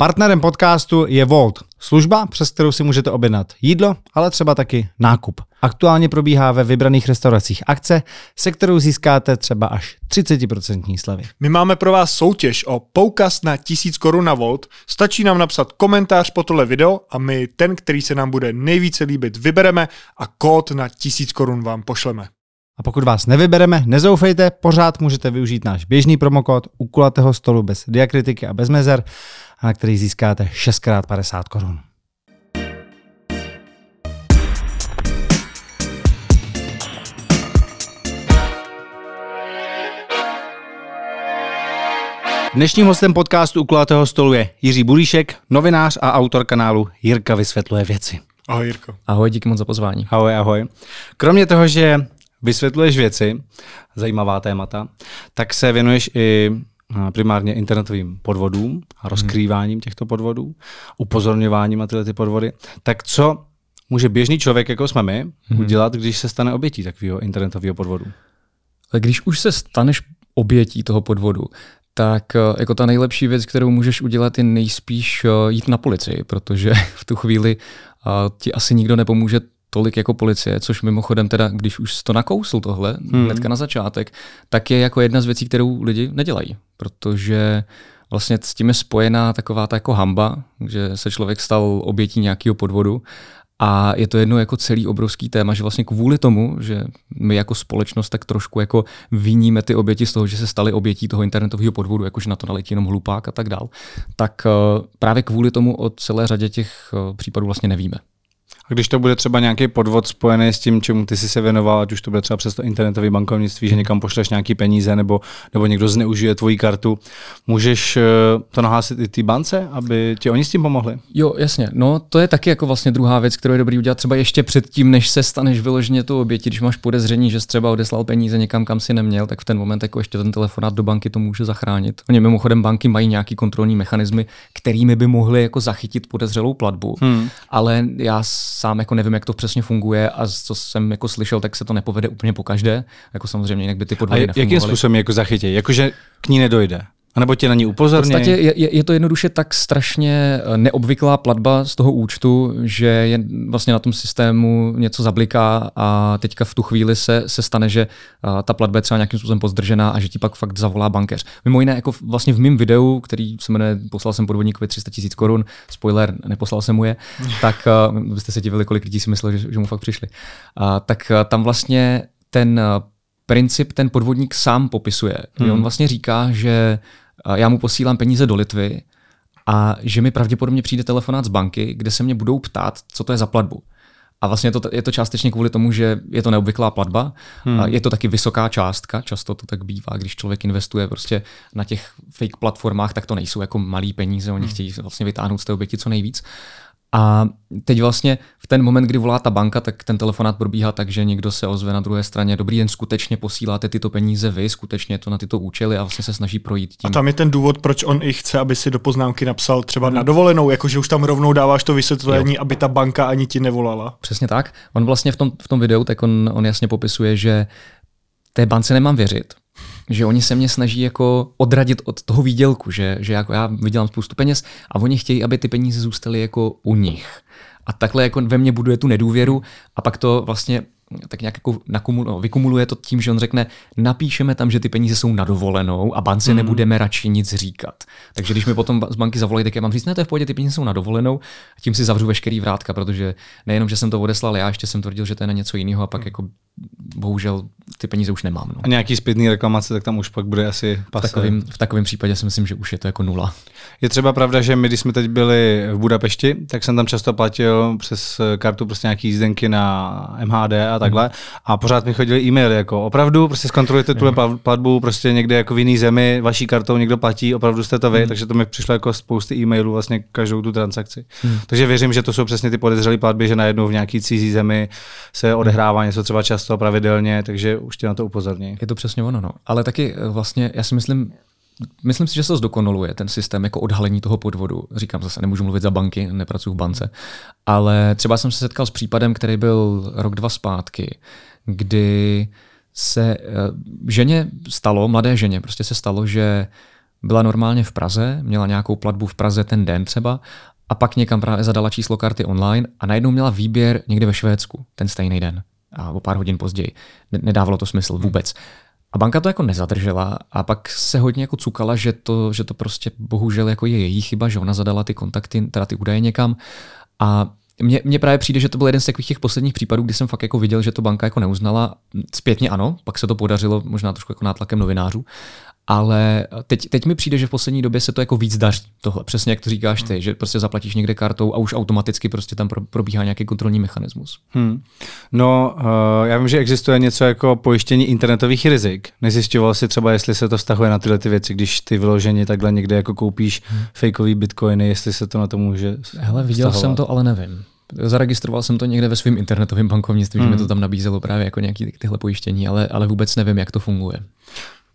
Partnerem podcastu je Volt, služba, přes kterou si můžete objednat jídlo, ale třeba taky nákup. Aktuálně probíhá ve vybraných restauracích akce, se kterou získáte třeba až 30% slevy. My máme pro vás soutěž o poukaz na 1000 korun na Volt. Stačí nám napsat komentář po tohle video a my ten, který se nám bude nejvíce líbit, vybereme a kód na 1000 korun vám pošleme. A pokud vás nevybereme, nezoufejte, pořád můžete využít náš běžný promokód u kulatého stolu bez diakritiky a bez mezer, na který získáte 6x50 korun. Dnešním hostem podcastu u kulatého stolu je Jiří Bulíšek, novinář a autor kanálu Jirka vysvětluje věci. Ahoj Jirko. Ahoj, díky moc za pozvání. Ahoj, ahoj. Kromě toho, že vysvětluješ věci, zajímavá témata, tak se věnuješ i primárně internetovým podvodům a rozkrýváním těchto podvodů, upozorňováním na tyhle ty podvody. Tak co může běžný člověk, jako jsme my, hmm. udělat, když se stane obětí takového internetového podvodu? Ale když už se staneš obětí toho podvodu, tak eh, jako ta nejlepší věc, kterou můžeš udělat, je nejspíš eh, jít na policii, protože v tu chvíli eh, ti asi nikdo nepomůže tolik jako policie, což mimochodem teda, když už to nakousl tohle, hmm. hnedka na začátek, tak je jako jedna z věcí, kterou lidi nedělají, protože vlastně s tím je spojená taková ta jako hamba, že se člověk stal obětí nějakého podvodu a je to jedno jako celý obrovský téma, že vlastně kvůli tomu, že my jako společnost tak trošku jako vyníme ty oběti z toho, že se stali obětí toho internetového podvodu, jakože na to naletí jenom hlupák a tak dál, tak eh, právě kvůli tomu o celé řadě těch eh, případů vlastně nevíme. Když to bude třeba nějaký podvod spojený s tím, čemu ty jsi se věnoval, ať už to bude třeba přes to internetové bankovnictví, že někam pošleš nějaký peníze nebo, nebo někdo zneužije tvoji kartu, můžeš eh, to nahlásit i té bance, aby ti oni s tím pomohli? Jo, jasně. No, to je taky jako vlastně druhá věc, kterou je dobrý udělat třeba ještě předtím, než se staneš vyloženě tu oběti, když máš podezření, že jsi třeba odeslal peníze někam, kam si neměl, tak v ten moment jako ještě ten telefonát do banky to může zachránit. Oni mimochodem banky mají nějaký kontrolní mechanismy, kterými by mohly jako zachytit podezřelou platbu, hmm. ale já sám jako nevím, jak to přesně funguje a co jsem jako slyšel, tak se to nepovede úplně po každé. Jako samozřejmě, jinak by ty podvody A jakým způsobem jako zachytí? Jakože k ní nedojde? A nebo tě na ní upozorní? V podstatě je, je to jednoduše tak strašně eh, neobvyklá platba z toho účtu, že je vlastně na tom systému něco zabliká a teďka v tu chvíli se, se stane, že eh, ta platba je třeba nějakým způsobem pozdržená a že ti pak fakt zavolá bankéř. Mimo jiné, jako vlastně v mém videu, který se jmenuje Poslal jsem podvodníkovi 300 tisíc korun, spoiler, neposlal jsem mu je, tak uh, byste se divili, kolik lidí si mysleli, že, že mu fakt přišli. Uh, tak uh, tam vlastně ten princip ten podvodník sám popisuje. Hmm. On vlastně říká, že já mu posílám peníze do Litvy a že mi pravděpodobně přijde telefonát z banky, kde se mě budou ptát, co to je za platbu. A vlastně to, je to částečně kvůli tomu, že je to neobvyklá platba. Hmm. A je to taky vysoká částka, často to tak bývá, když člověk investuje prostě na těch fake platformách, tak to nejsou jako malý peníze, oni hmm. chtějí vlastně vytáhnout z té oběti co nejvíc. A teď vlastně v ten moment, kdy volá ta banka, tak ten telefonát probíhá tak, že někdo se ozve na druhé straně. Dobrý den, skutečně posíláte tyto peníze vy, skutečně to na tyto účely a vlastně se snaží projít tím. A tam je ten důvod, proč on i chce, aby si do poznámky napsal třeba hmm. na dovolenou, jakože už tam rovnou dáváš to vysvětlení, jo. aby ta banka ani ti nevolala. Přesně tak. On vlastně v tom, v tom videu, tak on, on jasně popisuje, že té bance nemám věřit, že oni se mě snaží jako odradit od toho výdělku, že, že jako já vydělám spoustu peněz a oni chtějí, aby ty peníze zůstaly jako u nich. A takhle jako ve mně buduje tu nedůvěru a pak to vlastně tak nějak jako nakumul, no, vykumuluje to tím, že on řekne, napíšeme tam, že ty peníze jsou na dovolenou a bance mm. nebudeme radši nic říkat. Takže když mi potom z banky zavolají, tak já mám říct, ne, to je v pohodě, ty peníze jsou na dovolenou a tím si zavřu veškerý vrátka, protože nejenom, že jsem to odeslal, já ještě jsem tvrdil, že to je na něco jiného a pak mm. jako bohužel ty peníze už nemám. No. A nějaký zpětný reklamace, tak tam už pak bude asi pase. V takovém, v takovém případě si myslím, že už je to jako nula. Je třeba pravda, že my, když jsme teď byli v Budapešti, tak jsem tam často platil přes kartu prostě nějaký jízdenky na MHD a takhle. A pořád mi chodili e-maily jako opravdu, prostě zkontrolujte tuhle hmm. platbu prostě někde jako v jiný zemi, vaší kartou někdo platí, opravdu jste to vy, hmm. takže to mi přišlo jako spousty e-mailů vlastně každou tu transakci. Hmm. Takže věřím, že to jsou přesně ty podezřelé platby, že najednou v nějaký cizí zemi se odehrává něco třeba často pravidelně, takže už tě na to upozorní. Je to přesně ono, no. Ale taky eh, vlastně, já si myslím, Myslím si, že se zdokonaluje, ten systém jako odhalení toho podvodu. Říkám zase, nemůžu mluvit za banky, nepracuji v bance. Ale třeba jsem se setkal s případem, který byl rok, dva zpátky, kdy se eh, ženě stalo, mladé ženě, prostě se stalo, že byla normálně v Praze, měla nějakou platbu v Praze ten den třeba, a pak někam právě zadala číslo karty online a najednou měla výběr někde ve Švédsku ten stejný den a o pár hodin později. Nedávalo to smysl vůbec. A banka to jako nezadržela a pak se hodně jako cukala, že to, že to prostě bohužel jako je její chyba, že ona zadala ty kontakty, teda ty údaje někam a mně, mně právě přijde, že to byl jeden z takových těch posledních případů, kdy jsem fakt jako viděl, že to banka jako neuznala. Zpětně ano, pak se to podařilo možná trošku jako nátlakem novinářů, ale teď, teď mi přijde, že v poslední době se to jako víc daří. Tohle, přesně jak to říkáš ty, hmm. že prostě zaplatíš někde kartou a už automaticky prostě tam probíhá nějaký kontrolní mechanismus. Hmm. No, uh, já vím, že existuje něco jako pojištění internetových rizik. Nezjišťoval si třeba, jestli se to vztahuje na tyhle ty věci, když ty vyloženě takhle někde jako koupíš hmm. fakeový bitcoiny, jestli se to na to může Hele, viděl vztahovat. jsem to, ale nevím. Zaregistroval jsem to někde ve svém internetovém bankovnictví, hmm. že mi to tam nabízelo právě jako nějaký tyhle pojištění, ale, ale vůbec nevím, jak to funguje.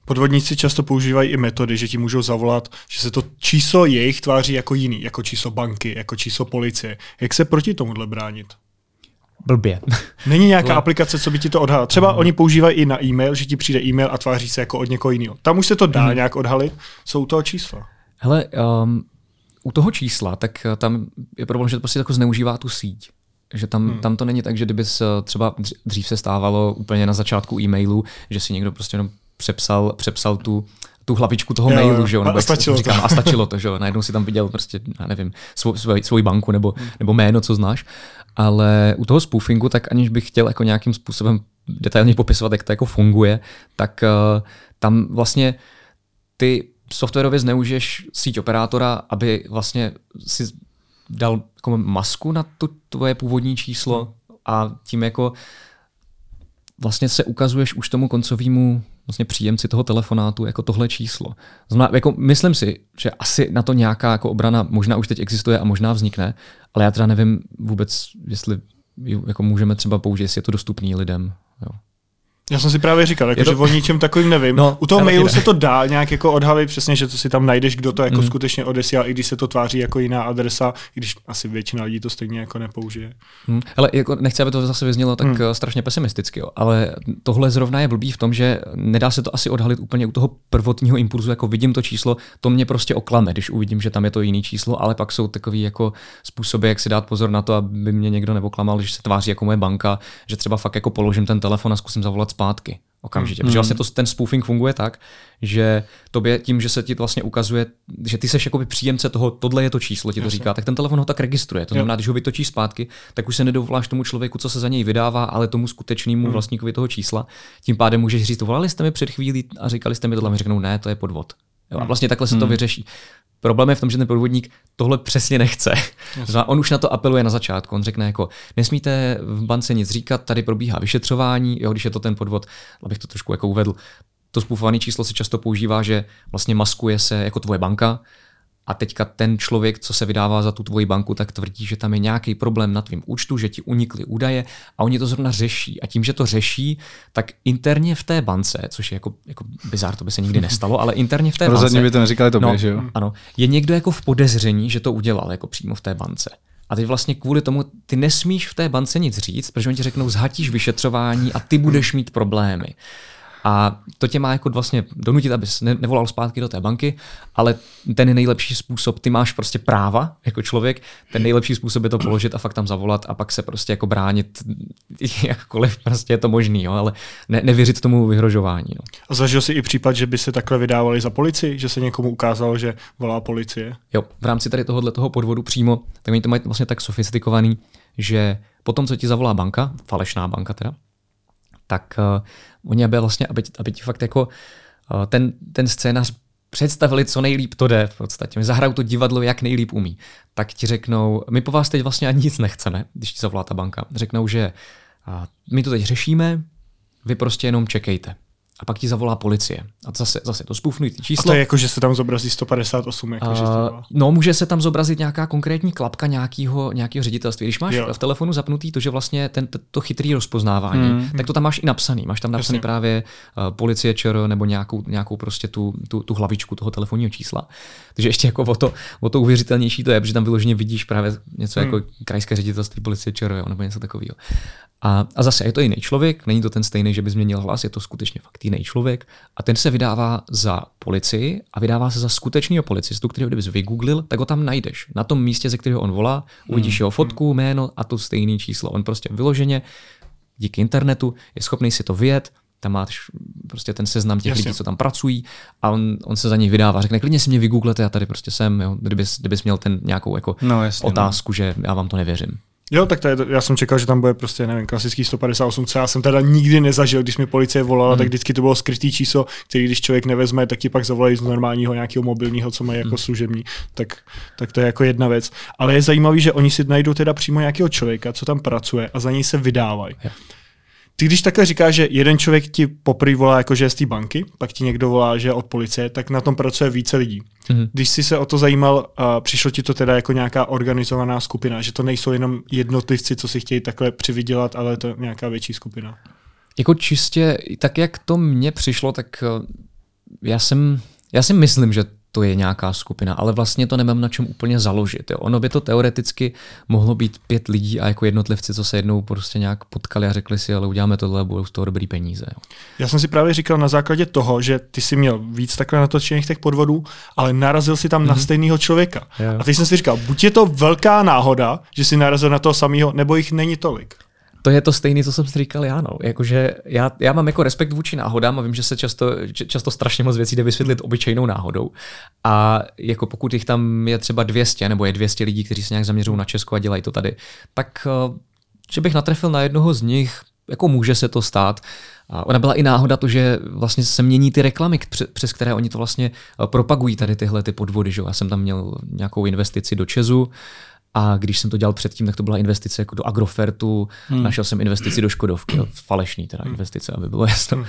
Podvodníci často používají i metody, že ti můžou zavolat, že se to číslo jejich tváří jako jiný, jako číslo banky, jako číslo policie. Jak se proti tomuhle bránit? Blbě. Není nějaká Hle. aplikace, co by ti to odhalila. Třeba hmm. oni používají i na e-mail, že ti přijde e-mail a tváří se jako od někoho jiného. Tam už se to dá hmm. nějak odhalit. Jsou toho čísla. Hele, um, u toho čísla, tak eh, tam je problém, že to prostě jako zneužívá tu síť. Že tam, hmm. tam to není tak, že kdyby se třeba dřív se stávalo úplně na začátku e-mailu, že si někdo prostě jenom přepsal, přepsal tu, tu hlavičku toho jo, mailu, že jo, nebo a stačilo, říkám, to. a stačilo to, že jo, najednou si tam viděl prostě, já nevím, svou, svou, svou banku nebo, hmm. nebo jméno, co znáš, ale u toho spoofingu, tak aniž bych chtěl jako nějakým způsobem detailně popisovat, jak to jako funguje, tak uh, tam vlastně ty softwarově zneužiješ síť operátora, aby vlastně si dal jako masku na tu tvoje původní číslo hmm. a tím jako vlastně se ukazuješ už tomu koncovému vlastně příjemci toho telefonátu jako tohle číslo. Znamená, jako myslím si, že asi na to nějaká jako obrana možná už teď existuje a možná vznikne, ale já teda nevím vůbec, jestli jako můžeme třeba použít, jestli je to dostupný lidem. Jo. Já jsem si právě říkal, jako, to... že o ničem takovým nevím. No, U toho mailu se to dá nějak jako odhalit přesně, že to si tam najdeš, kdo to jako mm. skutečně odesílá, i když se to tváří jako jiná adresa, i když asi většina lidí to stejně jako nepoužije. Mm. Ale jako nechci, aby to zase vyznělo tak mm. strašně pesimisticky, jo. ale tohle zrovna je blbý v tom, že nedá se to asi odhalit úplně u toho prvotního impulzu, jako vidím to číslo, to mě prostě oklame, když uvidím, že tam je to jiný číslo, ale pak jsou takový jako způsoby, jak si dát pozor na to, aby mě někdo neoklamal, že se tváří jako moje banka, že třeba fakt jako položím ten telefon a zkusím zavolat zpátky okamžitě. Hmm. Protože vlastně to, ten spoofing funguje tak, že tobě tím, že se ti vlastně ukazuje, že ty seš jakoby příjemce toho, tohle je to číslo, ti to Jasně. říká, tak ten telefon ho tak registruje. To znamená, když ho vytočí zpátky, tak už se nedovoláš tomu člověku, co se za něj vydává, ale tomu skutečnému hmm. vlastníkovi toho čísla. Tím pádem můžeš říct, volali jste mi před chvílí a říkali jste mi tohle, a mi řeknou, ne, to je podvod. Jo, a hmm. vlastně takhle se to hmm. vyřeší. Problém je v tom, že ten podvodník tohle přesně nechce. Yes. On už na to apeluje na začátku. On řekne jako, nesmíte v bance nic říkat, tady probíhá vyšetřování, jo, když je to ten podvod, abych to trošku jako uvedl. To spůfované číslo se často používá, že vlastně maskuje se jako tvoje banka, a teďka ten člověk, co se vydává za tu tvoji banku, tak tvrdí, že tam je nějaký problém na tvém účtu, že ti unikly údaje a oni to zrovna řeší. A tím, že to řeší, tak interně v té bance, což je jako, jako bizár, to by se nikdy nestalo, ale interně v té Rozhodně bance. by to neříkali tobě, no, že jo? Ano, je někdo jako v podezření, že to udělal jako přímo v té bance. A teď vlastně kvůli tomu ty nesmíš v té bance nic říct, protože oni ti řeknou, zhatíš vyšetřování a ty budeš mít problémy. A to tě má jako vlastně donutit, abys ne, nevolal zpátky do té banky, ale ten nejlepší způsob, ty máš prostě práva jako člověk, ten nejlepší způsob je to položit a fakt tam zavolat a pak se prostě jako bránit jakkoliv prostě je to možný, jo, ale ne, nevěřit tomu vyhrožování. No. A zažil jsi i případ, že by se takhle vydávali za policii, že se někomu ukázalo, že volá policie? Jo, v rámci tady tohohle toho podvodu přímo, tak oni to mají vlastně tak sofistikovaný, že potom, co ti zavolá banka, falešná banka teda, tak uh, oni, aby vlastně, aby, aby ti fakt jako uh, ten, ten scénář představili, co nejlíp to jde v podstatě. My zahrajou to divadlo, jak nejlíp umí. Tak ti řeknou, my po vás teď vlastně ani nic nechceme, když ti zavolá ta banka. Řeknou, že my to teď řešíme, vy prostě jenom čekejte a pak ti zavolá policie. A zase, zase to spůfnují ty číslo. A to je jako, že se tam zobrazí 158. Jako, uh, no, může se tam zobrazit nějaká konkrétní klapka nějakého, nějakého ředitelství. Když máš jo. v telefonu zapnutý to, že vlastně ten, to chytrý rozpoznávání, hmm. tak to tam máš i napsaný. Máš tam napsaný Jasně. právě uh, policie ČR nebo nějakou, nějakou prostě tu, tu, tu, hlavičku toho telefonního čísla. Takže ještě jako o to, o to uvěřitelnější to je, protože tam vyloženě vidíš právě něco hmm. jako krajské ředitelství policie ČR nebo něco takového. A, a zase je to jiný člověk, není to ten stejný, že by změnil hlas, je to skutečně fakt jiný člověk a ten se vydává za policii a vydává se za skutečného policistu, kterého kdybys vygooglil, tak ho tam najdeš. Na tom místě, ze kterého on volá, uvidíš jeho fotku, jméno a to stejné číslo. On prostě vyloženě díky internetu je schopný si to vyjet, tam máš prostě ten seznam těch Jasně. lidí, co tam pracují a on, on se za ně vydává. Řekne, klidně si mě vygooglete, já tady prostě jsem, jo, kdybys, kdybys měl ten nějakou jako No, jasně, no. otázku, že já vám to nevěřím. Jo, tak to je, já jsem čekal, že tam bude prostě, nevím, klasický 158, co já jsem teda nikdy nezažil, když mi policie volala, hmm. tak vždycky to bylo skrytý číslo, který když člověk nevezme, tak ti pak zavolají z normálního nějakého mobilního, co mají jako Hmm. služební. Tak, tak to je jako jedna věc. Ale je zajímavý, že oni si najdou teda přímo nějakého člověka, co tam pracuje a za něj se vydávají. Jo. Ty když takhle říkáš, že jeden člověk ti poprvé volá jako, že je z té banky, pak ti někdo volá, že je od policie, tak na tom pracuje více lidí. Mhm. Když jsi se o to zajímal, uh, přišlo ti to teda jako nějaká organizovaná skupina, že to nejsou jenom jednotlivci, co si chtějí takhle přivydělat, ale to je nějaká větší skupina. Jako čistě, tak jak to mně přišlo, tak eh, já jsem, já si myslím, že to je nějaká skupina, ale vlastně to nemám na čem úplně založit. Jo. Ono by to teoreticky mohlo být pět lidí a jako jednotlivci, co se jednou prostě nějak potkali a řekli si, ale uděláme tohle a budou z toho dobrý peníze. Jo. Já jsem si právě říkal na základě toho, že ty jsi měl víc takhle natočených těch podvodů, ale narazil si tam mm-hmm. na stejného člověka. Jo. A teď jsem si říkal, buď je to velká náhoda, že jsi narazil na toho samého, nebo jich není tolik. To je to stejné, co jsem si říkal já. No. Jakože já, já mám jako respekt vůči náhodám a vím, že se často, často strašně moc věcí jde vysvětlit obyčejnou náhodou. A jako pokud jich tam je třeba 200 nebo je 200 lidí, kteří se nějak zaměřují na Česko a dělají to tady, tak eh, že bych natrefil na jednoho z nich, jako může se to stát. A ona byla i náhoda to, že vlastně se mění ty reklamy, pře- přes které oni to vlastně eh, propagují tady tyhle ty podvody. Že? Já jsem tam měl nějakou investici do Česu a když jsem to dělal předtím, tak to byla investice jako do Agrofertu, hmm. našel jsem investici do Škodovky, jo, falešný teda investice, aby bylo jasno.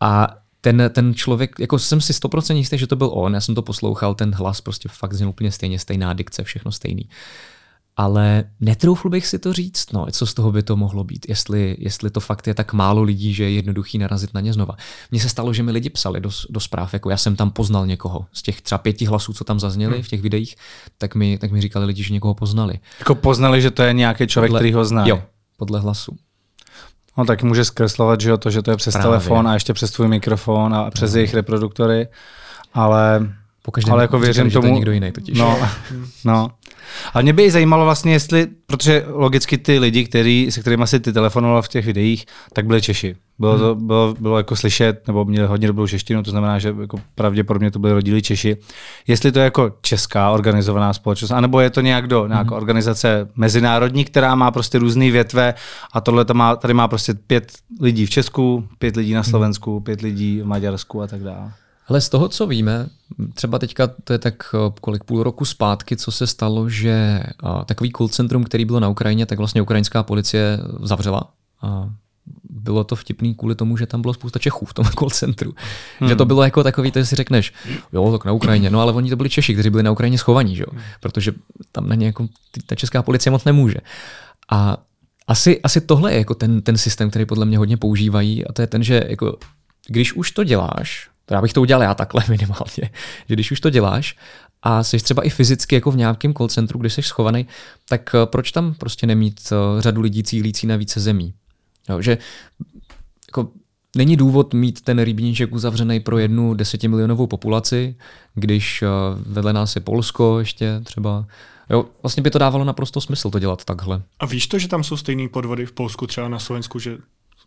A ten, ten člověk, jako jsem si 100% jistý, že to byl on, já jsem to poslouchal, ten hlas prostě fakt zněl úplně stejně, stejná dikce, všechno stejný. Ale netroufl bych si to říct, no, co z toho by to mohlo být, jestli, jestli to fakt je tak málo lidí, že je jednoduchý narazit na ně znova. Mně se stalo, že mi lidi psali do, do zpráv, jako já jsem tam poznal někoho z těch třeba pěti hlasů, co tam zazněly Hmm. v těch videích, tak mi, tak mi říkali lidi, že někoho poznali. Jako poznali, že to je nějaký člověk, Podle- který ho zná. Jo, podle hlasu. No tak může zkreslovat, že jo, to, že to je přes Právě. telefon a ještě přes tvůj mikrofon a přes jejich reproduktory, ale, Pokaždé ale jako říkali, věřím že to je tomu. někdo jiný totiž. No, no. Ale mě by i zajímalo vlastně, jestli, protože logicky ty lidi, který, se kterými si ty telefonoval v těch videích, tak byli Češi. Bylo, to, bylo, bylo jako slyšet, nebo měli hodně dobrou češtinu, to znamená, že jako pravděpodobně to byli rodilí Češi. Jestli to je jako česká organizovaná společnost, anebo je to nějak do nějaká organizace mezinárodní, která má prostě různé větve a tohle to má, tady má prostě pět lidí v Česku, pět lidí na Slovensku, pět lidí v Maďarsku a tak dále. Ale z toho, co víme, třeba teďka to je tak eh, kolik půl roku zpátky, co se stalo, že eh, takový call centrum, který bylo na Ukrajině, tak vlastně ukrajinská policie zavřela. A bylo to vtipný kvůli tomu, že tam bylo spousta Čechů v tom call centru. Hmm. Že to bylo jako takový, to si řekneš, jo, tak na Ukrajině, no ale oni to byli Češi, kteří byli na Ukrajině schovaní, že jo? protože tam na ně jako ta česká policie moc nemůže. A asi, asi tohle je jako ten, ten systém, který podle mě hodně používají a to je ten, že jako, když už to děláš, to já bych to udělal já takhle minimálně, že když už to děláš a jsi třeba i fyzicky jako v nějakém call centru, kde jsi schovaný, tak eh, proč tam prostě nemít eh, řadu lidí cílící na více zemí? Jo, že jako není důvod mít ten rybníček uzavřený pro jednu desetimilionovou populaci, když eh, vedle nás je Polsko ještě třeba. Jo, vlastně by to dávalo naprosto smysl to dělat takhle. A víš to, že tam jsou stejné podvody v Polsku, třeba na Slovensku, že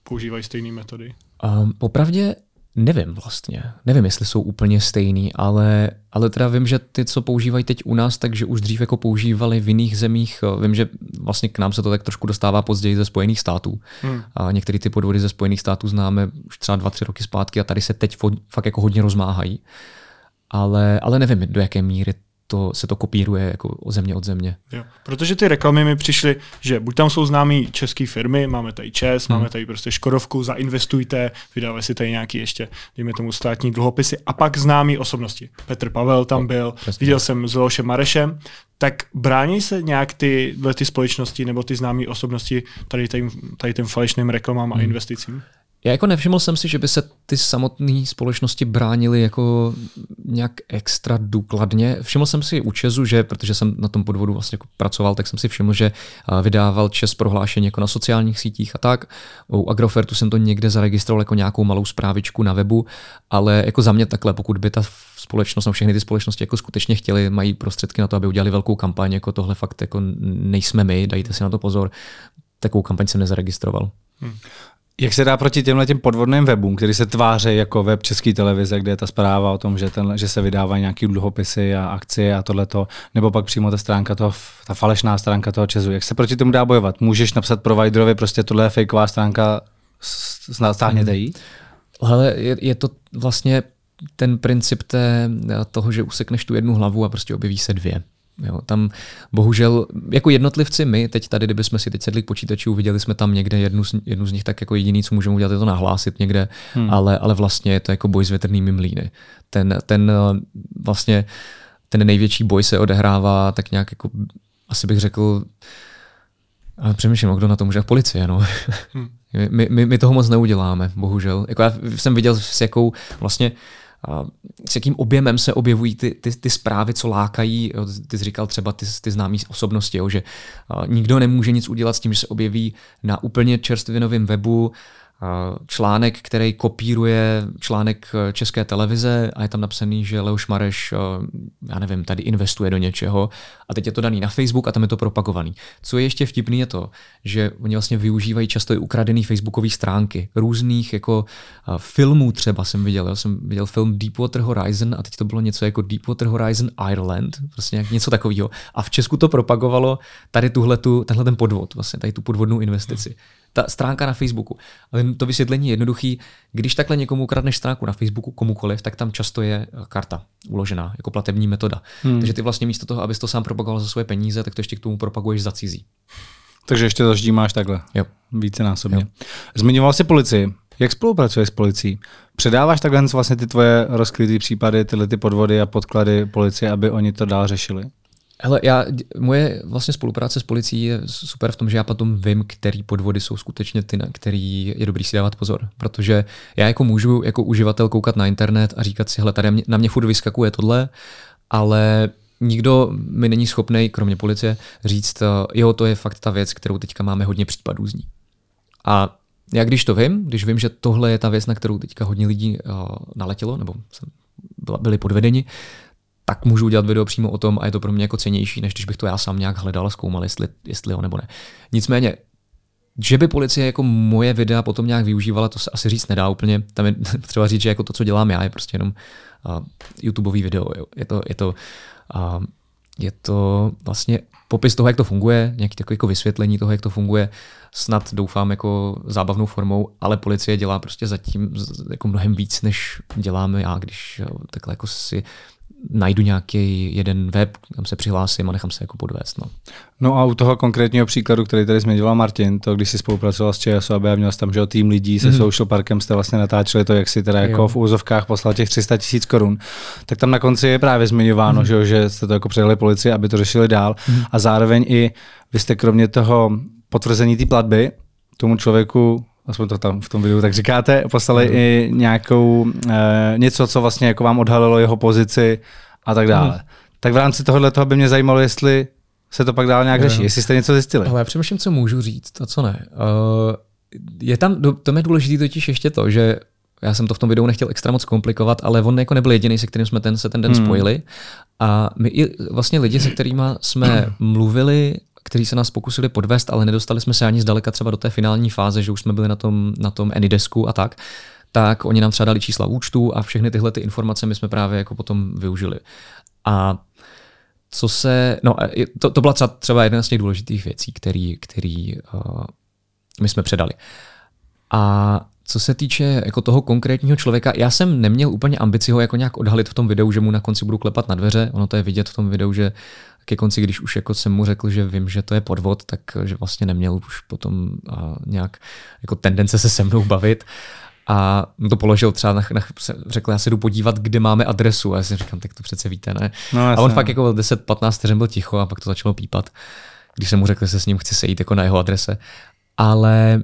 používají stejné metody? Um, popravdě nevím vlastně. Nevím, jestli jsou úplně stejný, ale, ale teda vím, že ty, co používají teď u nás, takže už dřív jako používali v jiných zemích. Eh, Vím, že vlastně k nám se to tak trošku dostává později ze Spojených států. Hmm. A některé ty podvody ze Spojených států známe už třeba dva, tři roky zpátky a tady se teď fakt jako hodně rozmáhají. Ale, ale nevím, do jaké míry to, se to kopíruje jako o země od země. Jo. Protože ty reklamy mi přišly, že buď tam jsou známí české firmy, máme tady ČES, hmm. máme tady prostě Škodovku, zainvestujte, vydávají si tady nějaký ještě, dejme tomu státní dluhopisy, a pak známí osobnosti. Petr Pavel tam byl, přesně. viděl jsem s Leošem Marešem, tak brání se nějak ty, ty společnosti nebo ty známé osobnosti tady, tady, tady těm falešným reklamám a investicím? Já jako nevšiml jsem si, že by se ty samotné společnosti bránily jako nějak extra důkladně. Všiml jsem si u Česu, že protože jsem na tom podvodu vlastně jako pracoval, tak jsem si všiml, že vydával Čes prohlášení jako na sociálních sítích a tak. U Agrofertu jsem to někde zaregistroval jako nějakou malou zprávičku na webu, ale jako za mě takhle, pokud by ta společnost, no všechny ty společnosti jako skutečně chtěli, mají prostředky na to, aby udělali velkou kampaň, jako tohle fakt jako nejsme my, dajte si na to pozor, takovou kampaň jsem nezaregistroval. Hmm. Jak se dá proti těmhle těm podvodným webům, který se tváří jako web České televize, kde je ta zpráva o tom, že, ten, že se vydávají nějaký dluhopisy a akcie a tohleto, nebo pak přímo ta stránka toho, ta falešná stránka toho Česu. Jak se proti tomu dá bojovat? Můžeš napsat providerovi, prostě tohle je fakeová stránka, stáhněte ji? Hele, je, je to vlastně ten princip té, toho, že usekneš tu jednu hlavu a prostě objeví se dvě. Jo, tam bohužel, jako jednotlivci my, teď tady, kdybychom si teď sedli k počítači, uviděli jsme tam někde jednu z, jednu z nich, tak jako jediný, co můžeme udělat, je to nahlásit někde, hmm. ale, ale vlastně je to jako boj s větrnými mlýny. Ten, ten vlastně, ten největší boj se odehrává tak nějak jako, asi bych řekl, ale přemýšlím, kdo na to může, policie, no. Hmm. my, my, my, toho moc neuděláme, bohužel. Jako já jsem viděl, s jakou vlastně s jakým objemem se objevují ty, ty, ty zprávy, co lákají. Ty jsi říkal třeba ty, ty známé osobnosti, jo, že nikdo nemůže nic udělat s tím, že se objeví na úplně čerstvě novém webu článek, který kopíruje článek eh, české televize a je tam napsaný, že Leoš Mareš, eh, já nevím, tady investuje do něčeho a teď je to daný na Facebook a tam je to propagovaný. Co je ještě vtipný je to, že oni vlastně využívají často i ukradený facebookové stránky, různých jako eh, filmů třeba jsem viděl. Já jsem viděl film Deepwater Horizon a teď to bylo něco jako Deepwater Horizon Ireland, prostě něco takového. A v Česku to propagovalo tady tuhletu, tenhle ten podvod, vlastně tady tu podvodnou investici ta stránka na Facebooku. Ale to vysvětlení je jednoduchý. Když takhle někomu ukradneš stránku na Facebooku, komukoliv, tak tam často je eh, karta uložená jako platební metoda. Hmm. Takže ty vlastně místo toho, abys to sám propagoval za svoje peníze, tak to ještě k tomu propaguješ za cizí. Takže ještě to máš takhle. Jo. Více násobně. Jo. Zmiňoval jsi policii. Jak spolupracuješ s policií? Předáváš takhle vlastně ty tvoje rozkryté případy, tyhle ty podvody a podklady policie, aby oni to dál řešili? Hele, já, moje vlastně spolupráce s policií je super v tom, že já potom vím, který podvody jsou skutečně ty, na který je dobrý si dávat pozor. Protože já jako můžu jako uživatel koukat na internet a říkat si, hele, tady na mě furt vyskakuje tohle, ale nikdo mi není schopný, kromě policie, říct, jo, to je fakt ta věc, kterou teďka máme hodně případů z ní. A já když to vím, když vím, že tohle je ta věc, na kterou teďka hodně lidí uh, naletělo, nebo byli podvedeni, tak můžu udělat video přímo o tom a je to pro mě jako cenější, než když bych to já sám nějak hledal a zkoumal, jestli, jestli jo nebo ne. Nicméně, že by policie jako moje videa potom nějak využívala, to se asi říct nedá úplně. Tam je třeba říct, že jako to, co dělám já, je prostě jenom uh, YouTubeový video. Jo. Je to, je to, uh, je to vlastně popis toho, jak to funguje, nějaký takový jako vysvětlení toho, jak to funguje, snad doufám jako zábavnou formou, ale policie dělá prostě zatím jako mnohem víc, než děláme já, když takhle jako si najdu nějaký jeden web, tam se přihlásím a nechám se jako podvést. No. no a u toho konkrétního příkladu, který tady zmiňoval Martin, to když jsi spolupracoval s ČSOB a měl jsi tam že tým lidí se mm. Social Parkem, jste vlastně natáčeli to, jak si teda jako jo. v úzovkách poslal těch 300 tisíc korun, tak tam na konci je právě zmiňováno, mm. že, že jste to jako předali policii, aby to řešili dál mm. a zároveň i vy jste kromě toho potvrzení té platby tomu člověku aspoň to tam v tom videu tak říkáte, poslali mm. i nějakou, e, něco, co vlastně jako vám odhalilo jeho pozici a tak dále. Mm. Tak v rámci tohohle toho by mě zajímalo, jestli se to pak dál nějak řeší, jestli jste něco zjistili. Ale já přemýšlím, co můžu říct a co ne. Uh, je tam, to je důležité totiž ještě to, že já jsem to v tom videu nechtěl extra moc komplikovat, ale on jako nebyl jediný, se kterým jsme ten, se ten den hmm. spojili. A my i vlastně lidi, se kterými jsme mluvili kteří se nás pokusili podvést, ale nedostali jsme se ani zdaleka třeba do té finální fáze, že už jsme byli na tom, na tom Anidesku a tak, tak oni nám třeba dali čísla účtu a všechny tyhle ty informace my jsme právě jako potom využili. A co se, no to, to byla třeba, třeba jedna z těch důležitých věcí, který, který uh, my jsme předali. A co se týče jako toho konkrétního člověka, já jsem neměl úplně ambici ho jako nějak odhalit v tom videu, že mu na konci budu klepat na dveře. Ono to je vidět v tom videu, že ke konci, když už jako jsem mu řekl, že vím, že to je podvod, tak že vlastně neměl už potom uh, nějak jako tendence se se mnou bavit. A to položil třeba, na, na, řekl, já se jdu podívat, kde máme adresu. A já si říkám, tak to přece víte, ne? No, a on fakt jako 10-15 vteřin byl ticho a pak to začalo pípat, když jsem mu řekl, že se s ním chci sejít jako na jeho adrese. Ale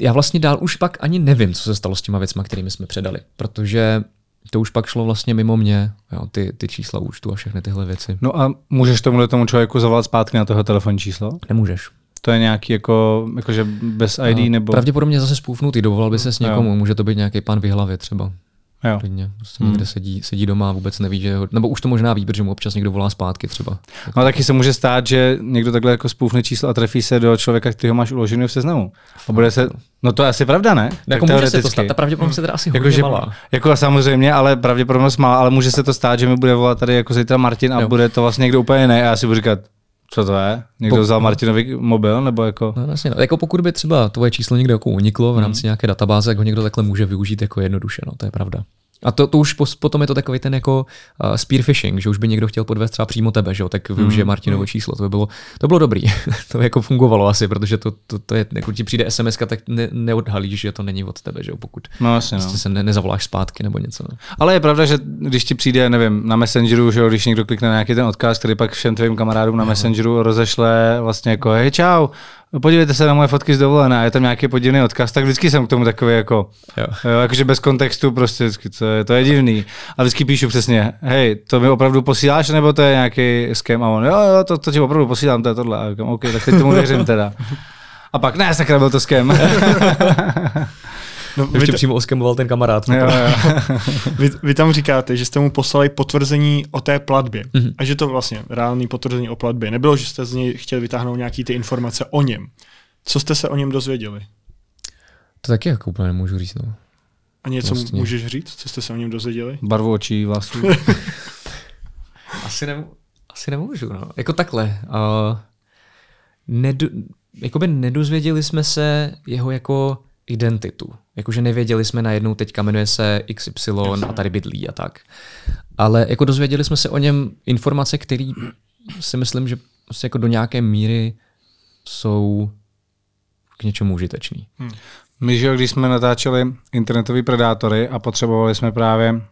já vlastně dál už pak ani nevím, co se stalo s těma věcma, kterými jsme předali, protože to už pak šlo vlastně mimo mě, jo, ty, ty čísla účtu a všechny tyhle věci. No a můžeš tomuhle tomu člověku zavolat zpátky na toho telefonní číslo? Nemůžeš. To je nějaký jako, jakože bez ID no, nebo... Pravděpodobně zase spůfnutý, dovolal by se s někomu, jo. může to být nějaký pan v hlavě třeba. Jo. Klidně. Prostě hmm. někde sedí, sedí doma a vůbec neví, že ho, nebo už to možná ví, protože mu občas někdo volá zpátky třeba. No a taky se může stát, že někdo takhle jako spůfne číslo a trefí se do člověka, který ho máš uložený v seznamu. A bude se, no to je asi pravda, ne? Jako může se to stát, ta pravděpodobnost je teda asi jako, hodně malá. Jako samozřejmě, ale pravděpodobnost malá, ale může se to stát, že mi bude volat tady jako zítra Martin a jo. bude to vlastně někdo úplně jiný a já si budu říkat, co to je? Někdo Pok- vzal Martinovi mobil, nebo jako? No, vlastně, no. Jako pokud by třeba tvoje číslo někde jako uniklo v rámci hmm. nějaké databáze, jak ho někdo takhle může využít jako jednoduše, no, to je pravda. A to, to už potom je to takový ten jako uh, spear phishing, že už by někdo chtěl podvést třeba přímo tebe, že jo, tak využije mm. Martinovo číslo. To by bylo, to bylo dobrý. to jako fungovalo asi, protože to, to, to je, jako ti přijde SMS, tak ne, neodhalíš, že to není od tebe, že jo, pokud no, vlastně, no. se ne, nezavoláš zpátky nebo něco. No. Ale je pravda, že když ti přijde, nevím, na Messengeru, že jo, když někdo klikne na nějaký ten odkaz, který pak všem tvým kamarádům na Messengeru rozešle vlastně jako, hej, čau, No, podívejte se na moje fotky z dovolené je tam nějaký podivný odkaz, tak vždycky jsem k tomu takový jako, jo. Jo, jakože bez kontextu prostě vždycky, to je, to je divný. A vždycky píšu přesně, hej, to mi opravdu posíláš, nebo to je nějaký skem? A on, jo, jo, to, to ti opravdu posílám, to je tohle. A říkám, OK, tak teď tomu věřím teda. A pak, ne, sakra, byl to skem. No, Ještě vy přímo oskemoval ten kamarád. Jo, jo. vy, vy, tam říkáte, že jste mu poslali potvrzení o té platbě mm-hmm. a že to vlastně reálný potvrzení o platbě. Nebylo, že jste z něj chtěli vytáhnout nějaký ty informace o něm. Co jste se o něm dozvěděli? To taky jako úplně nemůžu říct. No. A něco vlastně. můžeš říct, co jste se o něm dozvěděli? Barvu očí, vlasů. asi, nemů- asi nemůžu. No. Jako takhle. Uh, nedo- jakoby nedozvěděli jsme se jeho jako identitu. Jakože nevěděli jsme najednou, teďka jmenuje se XY a tady bydlí a tak. Ale jako dozvěděli jsme se o něm informace, které si myslím, že prostě jako do nějaké míry jsou k něčemu užitečný. Hmm. My, že když jsme natáčeli internetový predátory a potřebovali jsme právě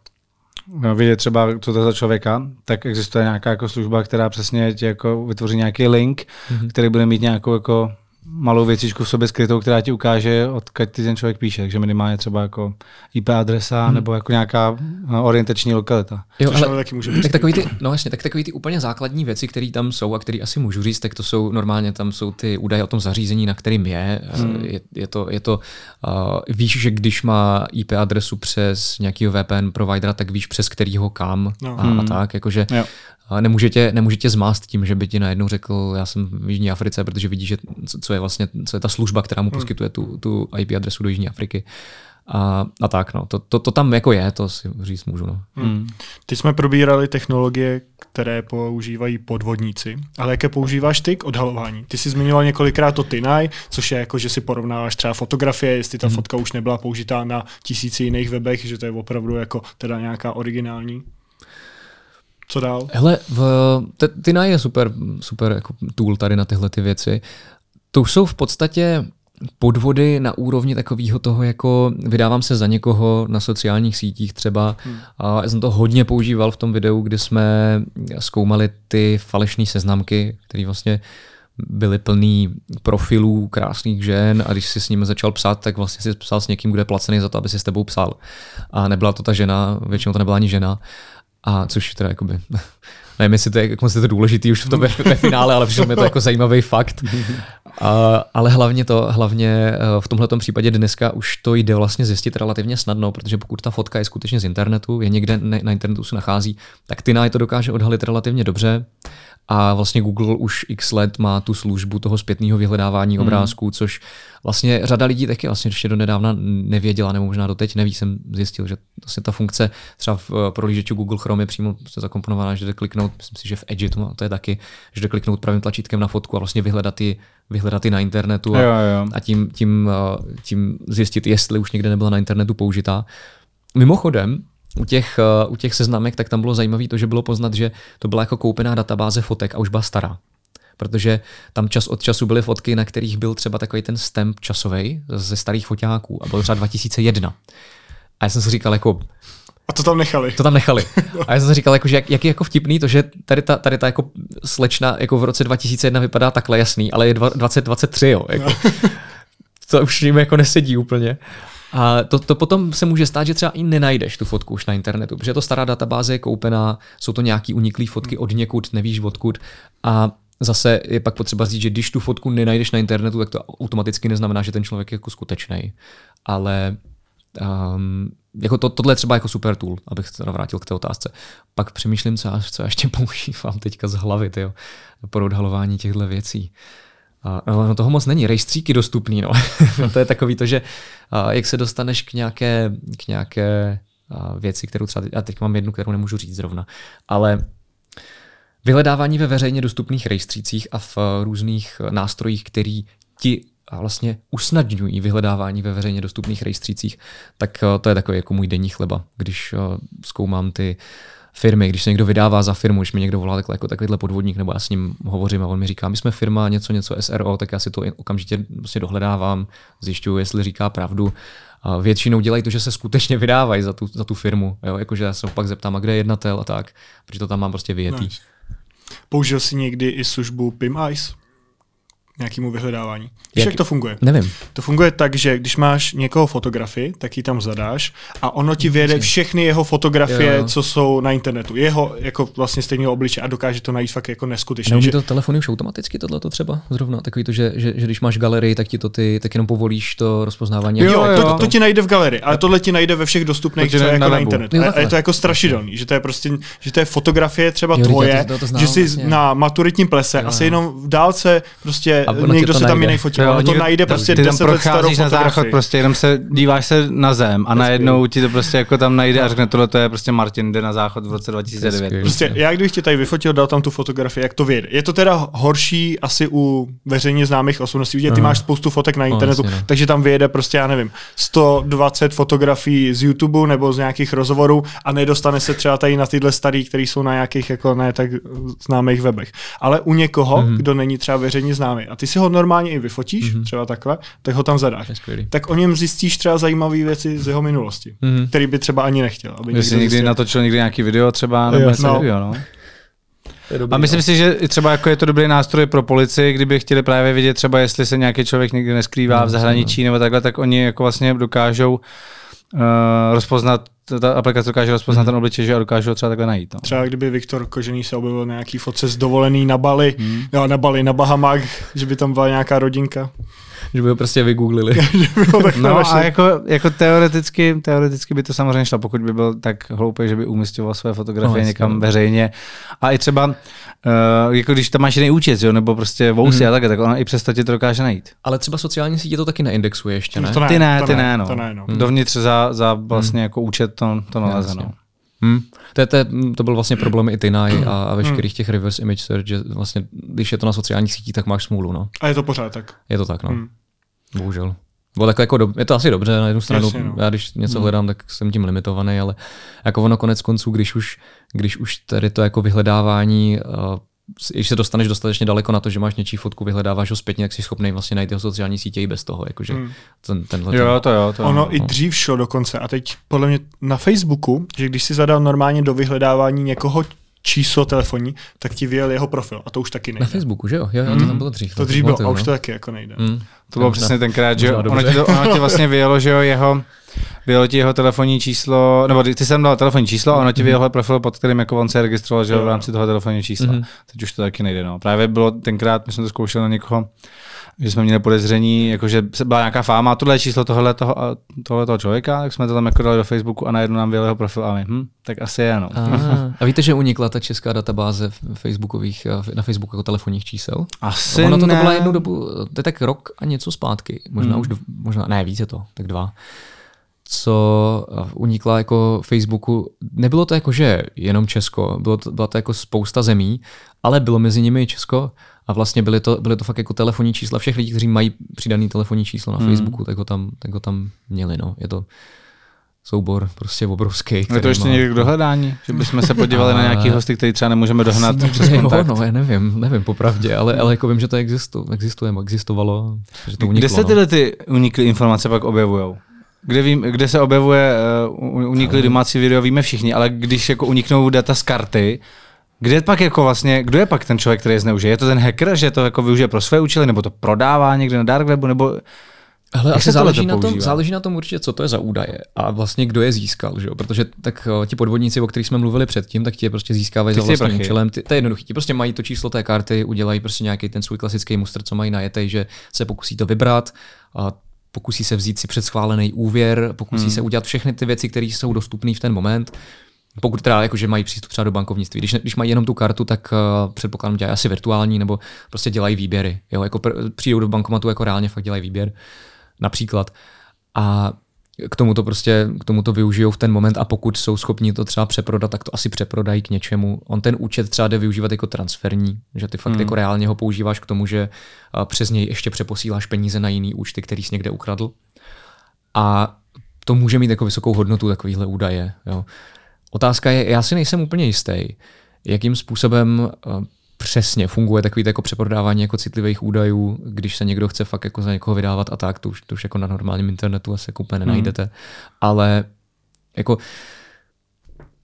no, vidět třeba, co to je za člověka, tak existuje nějaká jako služba, která přesně tě jako vytvoří nějaký link, mm-hmm. který bude mít nějakou jako malou věcičku v sobě skrytou, která ti ukáže, odkud ty ten člověk píše. Takže minimálně třeba jako IP adresa hmm. nebo jako nějaká eh, orientační lokalita. Jo, ale, taky může být tak takový ty, no jasně, tak takový ty úplně základní věci, které tam jsou a které asi můžu říct, tak to jsou normálně tam jsou ty údaje o tom zařízení, na kterým je. Hmm. Je, je, to, je to uh, víš, že když má IP adresu přes nějakého VPN providera, tak víš přes kterýho kam no. a, hmm. a tak. Jakože jo nemůže tě, nemůže tě zmást tím, že by ti najednou řekl, já jsem v Jižní Africe, protože vidí, že co je vlastně, co je ta služba, která mu hmm. poskytuje tu, tu IP adresu do Jižní Afriky. A, a tak, no. To, to, to, tam jako je, to si říct můžu. No. Hmm. Teď jsme probírali technologie, které používají podvodníci, ale jaké používáš ty k odhalování? Ty jsi zmiňoval několikrát to Tinaj, což je jako, že si porovnáváš třeba fotografie, jestli ta hmm. fotka už nebyla použitá na tisíci jiných webech, že to je opravdu jako teda nějaká originální. Co dál? Hele, v, Tina je super, super jako tool tady na tyhle ty věci. To jsou v podstatě podvody na úrovni takového toho, jako vydávám se za někoho na sociálních sítích třeba. Hmm. A já jsem to hodně používal v tom videu, kdy jsme zkoumali ty falešné seznamky, které vlastně byly plný profilů krásných žen a když si s ním začal psát, tak vlastně si psal s někým, kdo je placený za to, aby si s tebou psal. A nebyla to ta žena, většinou to nebyla ani žena. A což teda jakoby, nevím, jestli to je, jak je to důležitý už v tom ve, ve finále, ale přišlo mi to jako zajímavý fakt. A, ale hlavně to, hlavně eh, v tomhle případě dneska už to jde vlastně zjistit relativně snadno, protože pokud ta fotka je skutečně z internetu, je někde na internetu se nachází, tak Tina to dokáže odhalit relativně dobře a vlastně Google už x let má tu službu toho zpětného vyhledávání hmm. obrázků, což vlastně řada lidí taky vlastně ještě do nedávna nevěděla, nebo možná doteď neví, jsem zjistil, že vlastně ta funkce třeba v eh, prolížeču Google Chrome je přímo se zakomponovaná, že jde kliknout, myslím si, že v Edge to, to je taky, že jde kliknout pravým tlačítkem na fotku a vlastně vyhledat ji, vyhledat na internetu a, jo, jo. a tím, tím, eh, tím zjistit, jestli už někde nebyla na internetu použitá. Mimochodem, u těch, uh, u těch seznamek, tak tam bylo zajímavé to, že bylo poznat, že to byla jako koupená databáze fotek a už byla stará. Protože tam čas od času byly fotky, na kterých byl třeba takový ten stamp časový ze starých foťáků a byl třeba 2001. A já jsem si říkal, jako, a to tam nechali. To tam nechali. A já jsem si říkal, jako, že jak, jak je jako vtipný to, že tady ta, tady ta jako slečna jako v roce 2001 vypadá takhle jasný, ale je 2023, jo. Jako. to už jim jako nesedí úplně. A to, to potom se může stát, že třeba i nenajdeš tu fotku už na internetu, protože to stará databáze je koupená, jsou to nějaký uniklý fotky od někud, nevíš odkud. A zase je pak potřeba říct, že když tu fotku nenajdeš na internetu, tak to automaticky neznamená, že ten člověk je jako skutečný. Ale um, jako to, tohle je třeba jako super tool, abych se vrátil k té otázce. Pak přemýšlím, co, co ještě používám teďka z hlavy, tyjo, pro odhalování těchto věcí. Uh, no toho moc není, rejstříky dostupný, no. to je takový to, že jak se dostaneš k nějaké, k nějaké věci, kterou třeba, já teď mám jednu, kterou nemůžu říct zrovna, ale vyhledávání ve veřejně dostupných rejstřících a v uh, různých uh, nástrojích, který ti vlastně usnadňují vyhledávání ve veřejně dostupných rejstřících, tak uh, to je takový jako můj denní chleba, když zkoumám ty firmy, když se někdo vydává za firmu, když mi někdo volá takhle, jako takovýhle podvodník, nebo já s ním hovořím a on mi říká, my jsme firma, něco, něco SRO, tak já si to okamžitě prostě dohledávám, zjišťuju, jestli říká pravdu. A většinou dělají to, že se skutečně vydávají za tu, za tu firmu. Jo? Jakože já se pak zeptám, a kde je jednatel a tak, protože to tam mám prostě vyjetý. Nice. Použil jsi někdy i službu PimEyes? Nějakému vyhledávání. Víš, jak, jak to funguje? Nevím. To funguje tak, že když máš někoho fotografii, tak ji tam zadáš a ono ti vyjede všechny jeho fotografie, jo, jo. co jsou na internetu. Jeho jako vlastně stejného obliče a dokáže to najít fakt jako neskutečně. Neumí že... to telefony už automaticky tohle to třeba zrovna? Takový to, že, že, že, když máš galerii, tak ti to ty, tak jenom povolíš to rozpoznávání. Jo, jo, to, to, ti najde v galerii, ale tohle ti najde ve všech dostupných, co je jako na, na internetu. Jo, a je to jako strašidelný, že to je prostě, že to je fotografie třeba jo, tvoje, to, to, to znám, že jsi vlastně. na maturitním plese jo, asi jenom v dálce prostě někdo se tam jiný fotil, ale to najde prostě ty tam procházíš na záchod, prostě jenom se díváš se na zem a najednou ti to prostě jako tam najde a řekne, tohle to je prostě Martin, jde na záchod v roce 2009. Prostě já kdybych tě tady vyfotil, dal tam tu fotografii, jak to vyjde. Je to teda horší asi u veřejně známých osobností, že ty máš spoustu fotek na no, internetu, no, takže tam vyjede prostě, já nevím, 120 fotografií z YouTube nebo z nějakých rozhovorů a nedostane se třeba tady na tyhle starý, které jsou na nějakých jako ne tak známých webech. Ale u někoho, mm-hmm. kdo není třeba veřejně známý a ty si ho normálně i vyfotíš, mm-hmm. třeba takhle, tak ho tam zadáš. Tak o něm zjistíš třeba zajímavé věci z jeho minulosti, mm-hmm. který by třeba ani nechtěl. Aby Jsi někdy zjistil. natočil někdy nějaký video třeba, nebo no. Video, no. Dobrý, a myslím no. si, že třeba jako je to dobrý nástroj pro policii, kdyby chtěli právě vidět třeba, jestli se nějaký člověk někdy neskrývá no, v zahraničí no. nebo takhle, tak oni jako vlastně dokážou uh, rozpoznat ta aplikace dokáže rozpoznat mm. ten obličej, že a dokáže ho třeba takhle najít. No. Třeba kdyby Viktor Kožený se objevil na nějaký fotce z dovolený na Bali, mm. jo, na Bali, na Bahamák, že by tam byla nějaká rodinka. že by ho prostě vygooglili. no a jako, jako teoreticky, teoreticky by to samozřejmě šlo, pokud by byl tak hloupý, že by umistoval své fotografie no, někam no. veřejně. A i třeba, uh, jako když tam máš jiný účet, jo, nebo prostě vousy mm. a tak, tak ona i přesto ti to dokáže najít. Ale třeba sociální sítě to taky neindexuje ještě, ne? To ne ty ne, to ty ne, ne, no. To ne, no. Dovnitř za, za vlastně mm. jako účet to, to naleze, no. Hmm. To, to, to byl vlastně problém i Tinaj a, a veškerých těch reverse image search, že vlastně, když je to na sociálních sítích, tak máš smůlu. No. A je to pořád tak. Je to tak, no. Hmm. Bohužel. Bylo tak jako do, je to asi dobře, na jednu stranu, Jasně, no. já když něco hmm. hledám, tak jsem tím limitovaný, ale jako ono konec konců, když už, když už tady to jako vyhledávání uh, když se dostaneš dostatečně daleko na to, že máš něčí fotku, vyhledáváš ho zpětně, jak jsi schopný vlastně najít jeho sociální sítě i bez toho. Jakože hmm. ten, tenhle jo, to jo, to Ono no. i dřív šlo dokonce a teď podle mě na Facebooku, že když si zadal normálně do vyhledávání někoho číslo telefonní, tak ti vyjel jeho profil a to už taky nejde. Na Facebooku, že jo? Jo, jo to tam bylo dřív. To dřív bylo a už to taky jako nejde. Mm. To bylo přesně tenkrát, že ono ti, to, ono ti vlastně vyjelo, že jo, jeho, vyjelo ti jeho telefonní číslo, nebo ty jsem dal telefonní číslo a ono ti vyjelo mm-hmm. profil, pod kterým jako on se registroval, že jo, v rámci toho telefonního čísla. Mm-hmm. Teď už to taky nejde, no. Právě bylo tenkrát, my jsme to zkoušeli na někoho, že jsme měli podezření, jako že byla nějaká fáma, tohle je číslo tohle toho, tohle toho člověka, tak jsme to tam jako dali do Facebooku a najednou nám vyjel jeho profil a my, hm, tak asi je, no. A, a víte, že unikla ta česká databáze Facebookových, na Facebooku jako telefonních čísel? Asi Ono to, ne. to byla jednu dobu, to je tak rok a něco zpátky, možná hmm. už, možná, ne, více to, tak dva co unikla jako Facebooku. Nebylo to jako, že jenom Česko, bylo to, byla to jako spousta zemí, ale bylo mezi nimi i Česko a vlastně byly to, byly to fakt jako telefonní čísla všech lidí, kteří mají přidaný telefonní číslo na mm. Facebooku, tak ho, tam, tak ho tam měli. No. Je to soubor prostě obrovský. Je to ještě má... někdo dohledání? Že bychom se podívali na nějaký hosty, který třeba nemůžeme dohnat přes kontakt? Jo, no, já nevím, nevím popravdě, ale, ale jako vím, že to existuje, existuje existovalo. Že to uniklo, kde se no. tyhle ty uniklé informace pak objevují? Kde, vím, kde se objevuje uh, uniklý domácí video, víme všichni, ale když jako uniknou data z karty, kde pak jako vlastně, kdo je pak ten člověk, který je zneužije? Je to ten hacker, že to jako využije pro své účely, nebo to prodává někde na dark webu, nebo Hele, asi záleží to na, tom, záleží na tom určitě, co to je za údaje a vlastně kdo je získal, že jo? protože tak o, ti podvodníci, o kterých jsme mluvili předtím, tak ti je prostě získávají Ty za vlastním prachy. účelem. Ty, to je jednoduchý, ti prostě mají to číslo té karty, udělají prostě nějaký ten svůj klasický muster, co mají najetej, že se pokusí to vybrat, a pokusí se vzít si předschválený úvěr, pokusí Hmm. se udělat všechny ty věci, které jsou dostupné v ten moment. Pokud teda jakože mají přístup třeba do bankovnictví. Když, když mají jenom tu kartu, tak uh, předpokládám dělají asi virtuální nebo prostě dělají výběry. Jo? Jako pr- přijdou do bankomatu jako reálně fakt dělají výběr například. A k tomu to prostě, k tomu to využijou v ten moment a pokud jsou schopni to třeba přeprodat, tak to asi přeprodají k něčemu. On ten účet třeba jde využívat jako transferní, že ty fakt hmm. jako reálně ho používáš k tomu, že a, přes něj ještě přeposíláš peníze na jiný účty, který jsi někde ukradl. A to může mít jako vysokou hodnotu takovýhle údaje. Jo. Otázka je, já si nejsem úplně jistý, jakým způsobem a, přesně funguje takový jako přeprodávání jako citlivých údajů, když se někdo chce fakt jako za někoho vydávat a tak, to už, to už jako na normálním internetu asi jako úplně nenajdete. Hmm. Ale jako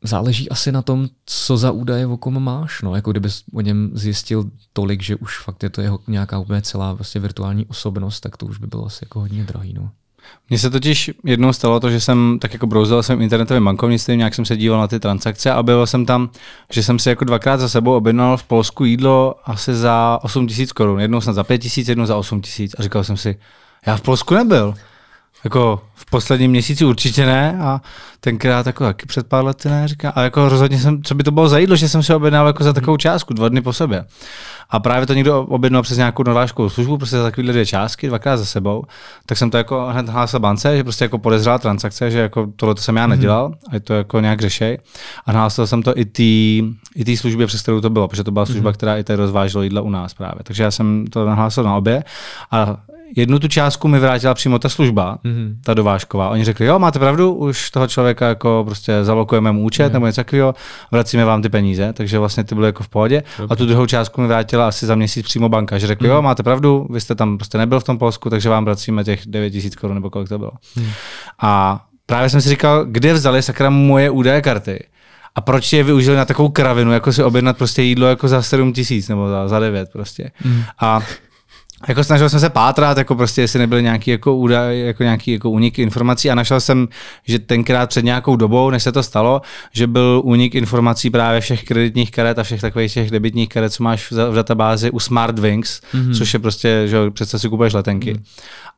záleží asi na tom, co za údaje o kom máš. No, jako kdybys o něm zjistil tolik, že už fakt je to jeho nějaká úplně celá vlastně virtuální osobnost, tak to už by bylo asi jako hodně drahý. No. Mně se totiž jednou stalo to, že jsem tak jako brouzel svým internetovým bankovnictvím, nějak jsem se díval na ty transakce a byl jsem tam, že jsem si jako dvakrát za sebou objednal v Polsku jídlo asi za 8 tisíc korun. Jednou snad za 5 tisíc, jednou za 8 tisíc. A říkal jsem si, já v Polsku nebyl. Jako v posledním měsíci určitě ne a tenkrát jako taky před pár lety ne, říká. A jako rozhodně jsem, co by to bylo za jídlo, že jsem si objednal jako za takovou částku, dva dny po sobě. A právě to někdo objednal přes nějakou norvážskou službu, prostě za takovýhle dvě částky, dvakrát za sebou, tak jsem to jako hned hlásil bance, že prostě jako podezřela transakce, že jako tohle to jsem já nedělal a je to jako nějak řešej. A hlásil jsem to i té i tý službě, přes kterou to bylo, protože to byla služba, která i tady rozvážela jídla u nás právě. Takže já jsem to nahlásil na obě a jednu tu částku mi vrátila přímo ta služba, mm-hmm. ta dovážková. Oni řekli, jo, máte pravdu, už toho člověka jako prostě zalokujeme mu účet mm-hmm. nebo něco takového, vracíme vám ty peníze, takže vlastně ty byly jako v pohodě. Okay. A tu druhou částku mi vrátila asi za měsíc přímo banka, že řekli, mm-hmm. jo, máte pravdu, vy jste tam prostě nebyl v tom Polsku, takže vám vracíme těch 9 tisíc korun nebo kolik to bylo. Mm-hmm. A právě jsem si říkal, kde vzali sakra moje údaje karty. A proč je využili na takovou kravinu, jako si objednat prostě jídlo jako za 7 tisíc nebo za, za 9 prostě. Mm. A jako snažil jsem se pátrat, jako prostě, jestli nebyly nějaký jako údaj, jako nějaký jako únik informací a našel jsem, že tenkrát před nějakou dobou, než se to stalo, že byl únik informací právě všech kreditních karet a všech takových těch debitních karet, co máš v, databázi u Smartwings, mm-hmm. což je prostě, že přece si kupuješ letenky. Mm.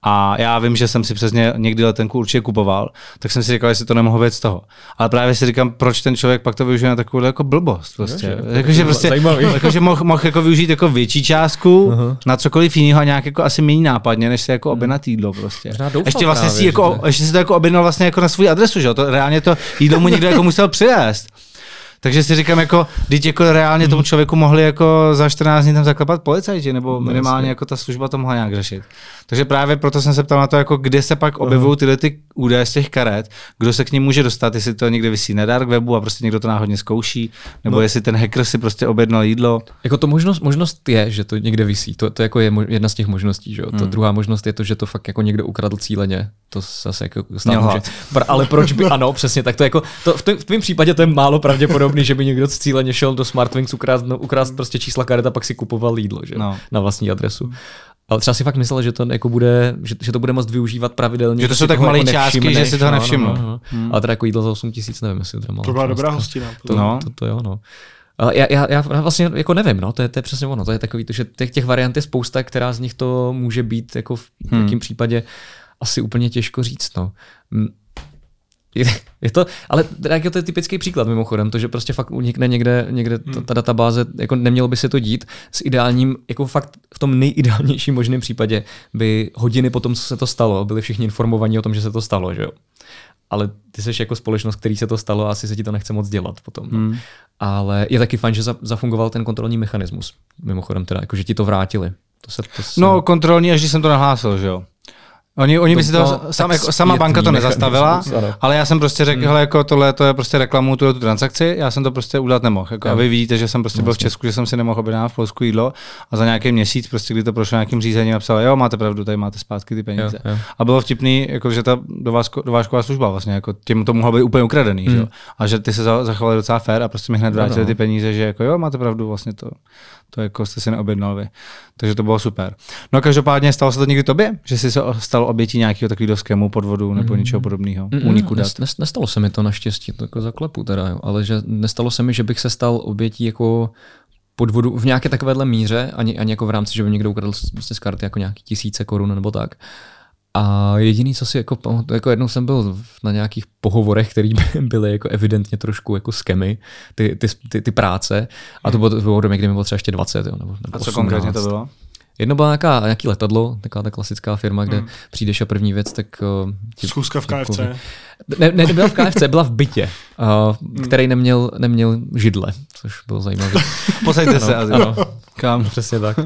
A já vím, že jsem si přesně někdy letenku určitě kupoval, tak jsem si říkal, jestli to nemohu věc z toho. Ale právě si říkám, proč ten člověk pak to využije na takovou jako blbost. Prostě. Jakože prostě, jakože mohl, mohl jako využít jako větší částku uh-huh. na cokoliv jiného a nějak jako asi méně nápadně, než si jako objednat jídlo prostě. ještě vlastně právě, si jako, ještě si to jako objednal vlastně jako na svůj adresu, že jo? To reálně to jídlo mu někdo jako musel přivést. Takže si říkám, jako, teď jako reálně tomu člověku mohli jako za 14 dní tam zaklepat policajti, nebo minimálně jako ta služba to mohla nějak řešit. Takže právě proto jsem se ptal na to, jako kde se pak objevují tyhle ty údaje z těch karet, kdo se k ním může dostat, jestli to někde vysí na dark webu a prostě někdo to náhodně zkouší, nebo no. jestli ten hacker si prostě objednal jídlo. Jako to možnost, možnost je, že to někde vysí, to, to jako je jedna z těch možností, že jo. Hmm. To druhá možnost je to, že to fakt jako někdo ukradl cíleně. To zase jako stát může. Pr- ale proč by, ano, přesně, tak to jako, to v, v tvém případě to je málo pravděpodobný, že by někdo cíleně šel do Smartwings ukrást, no, ukrást prostě čísla karet a pak si kupoval jídlo, že no. na vlastní adresu. Ale třeba si fakt myslel, že to jako bude, že, že to bude moct využívat pravidelně. Že to jsou tak malé jako částky, že si to nevšimnu. No, no, no. Hmm. Ale teda jako jídlo za 8 tisíc, nevím, jestli to je To byla dobrá hostina. To, no. to, to, to, jo, no. Já, já, já vlastně jako nevím, no, to je, to je přesně ono, to je takový, to, že těch, těch variant je spousta, která z nich to může být jako v hmm. jakém případě asi úplně těžko říct, no. Je, to, ale jak to je typický příklad mimochodem, to, že prostě fakt unikne někde, někde ta, ta databáze, jako nemělo by se to dít s ideálním, jako fakt v tom nejideálnějším možném případě by hodiny potom, co se to stalo, byli všichni informovaní o tom, že se to stalo, že jo. Ale ty jsi jako společnost, který se to stalo a asi se ti to nechce moc dělat potom. No. Hmm. Ale je taky fajn, že zafungoval ten kontrolní mechanismus. Mimochodem teda, jako že ti to vrátili. To se, to se... No kontrolní, až když jsem to nahlásil, že jo. Oni, oni by si to, sam, jako, sama banka to nezastavila, ale já jsem prostě řekl, hmm. hele, jako tohle to je prostě reklamu tu, tu transakci, já jsem to prostě udělat nemohl. Jako, a vy vidíte, že jsem prostě byl v Česku, že jsem si nemohl objednat v Polsku jídlo a za nějaký měsíc, prostě, kdy to prošlo nějakým řízením, napsal, jo, máte pravdu, tady máte zpátky ty peníze. Jo, jo. A bylo vtipný, jako, že ta dovážková služba vlastně, jako, tím to mohlo být úplně ukradený, hmm. že? a že ty se zachovali docela fér a prostě mi hned vrátili no. ty peníze, že jako, jo, máte pravdu, vlastně to, To jako jste si neobjednal vy. Takže to bylo super. No a každopádně stalo se to někdy tobě, že jsi se stal obětí nějakého takového skému, podvodu nebo mm. něčeho podobného, mm, úniku dat? Nest, nestalo se mi to naštěstí, to jako zaklepu teda, jo. ale že nestalo se mi, že bych se stal obětí jako podvodu v nějaké takovéhle míře, ani, ani jako v rámci, že by někdo ukradl z karty jako nějaký tisíce korun nebo tak. A jediný, co si jako jako jednou jsem byl na nějakých pohovorech, které byly jako evidentně trošku jako skemy, ty, ty, ty, ty práce. A to bylo, to bylo kdy mi bylo třeba ještě 20. Jo, nebo, nebo a co 18. konkrétně to bylo? Jedno byla nějaká, nějaký letadlo, taková ta klasická firma, kde hmm. přijdeš a první věc, tak... Uh, Schůzka v KFC. Jako, ne, ne, nebyla v KFC, byla v bytě, uh, který neměl, neměl židle, což bylo zajímavé. Posaďte se, ano, ano. Kam? Přesně tak.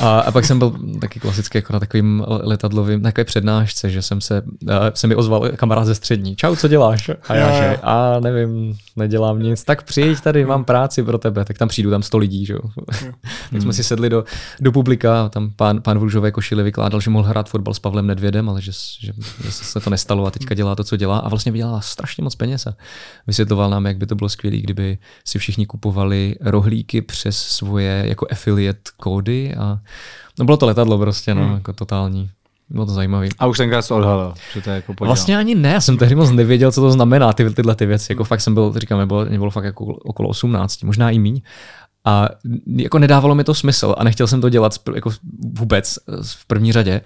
A, a pak jsem byl taky klasicky jako na takovým letadlovým, na takové přednášce, že jsem se, uh, se mi ozval kamarád ze střední. Čau, co děláš? A já, že, a nevím, nedělám nic. Tak přijď tady, mám práci pro tebe. Tak tam přijdu, tam sto lidí, že jo. tak jsme si sedli do, do publika, tam pán, pán v růžové košili vykládal, že mohl hrát fotbal s Pavlem Nedvědem, ale že, že, že se to nestalo a teďka dělá to, co dělá a vlastně vydělala strašně moc peněz a vysvětloval nám, jak by to bylo skvělé, kdyby si všichni kupovali rohlíky přes svoje jako affiliate kódy a no bylo to letadlo prostě, no, hmm. jako totální. Bylo to zajímavé. A už tenkrát to odhalil, že to je jako podělal. Vlastně ani ne, já jsem tehdy moc nevěděl, co to znamená, ty, tyhle ty věci. Jako fakt jsem byl, říkám, nebylo, nebylo fakt jako okolo 18, možná i míň. A jako nedávalo mi to smysl a nechtěl jsem to dělat jako vůbec v první řadě.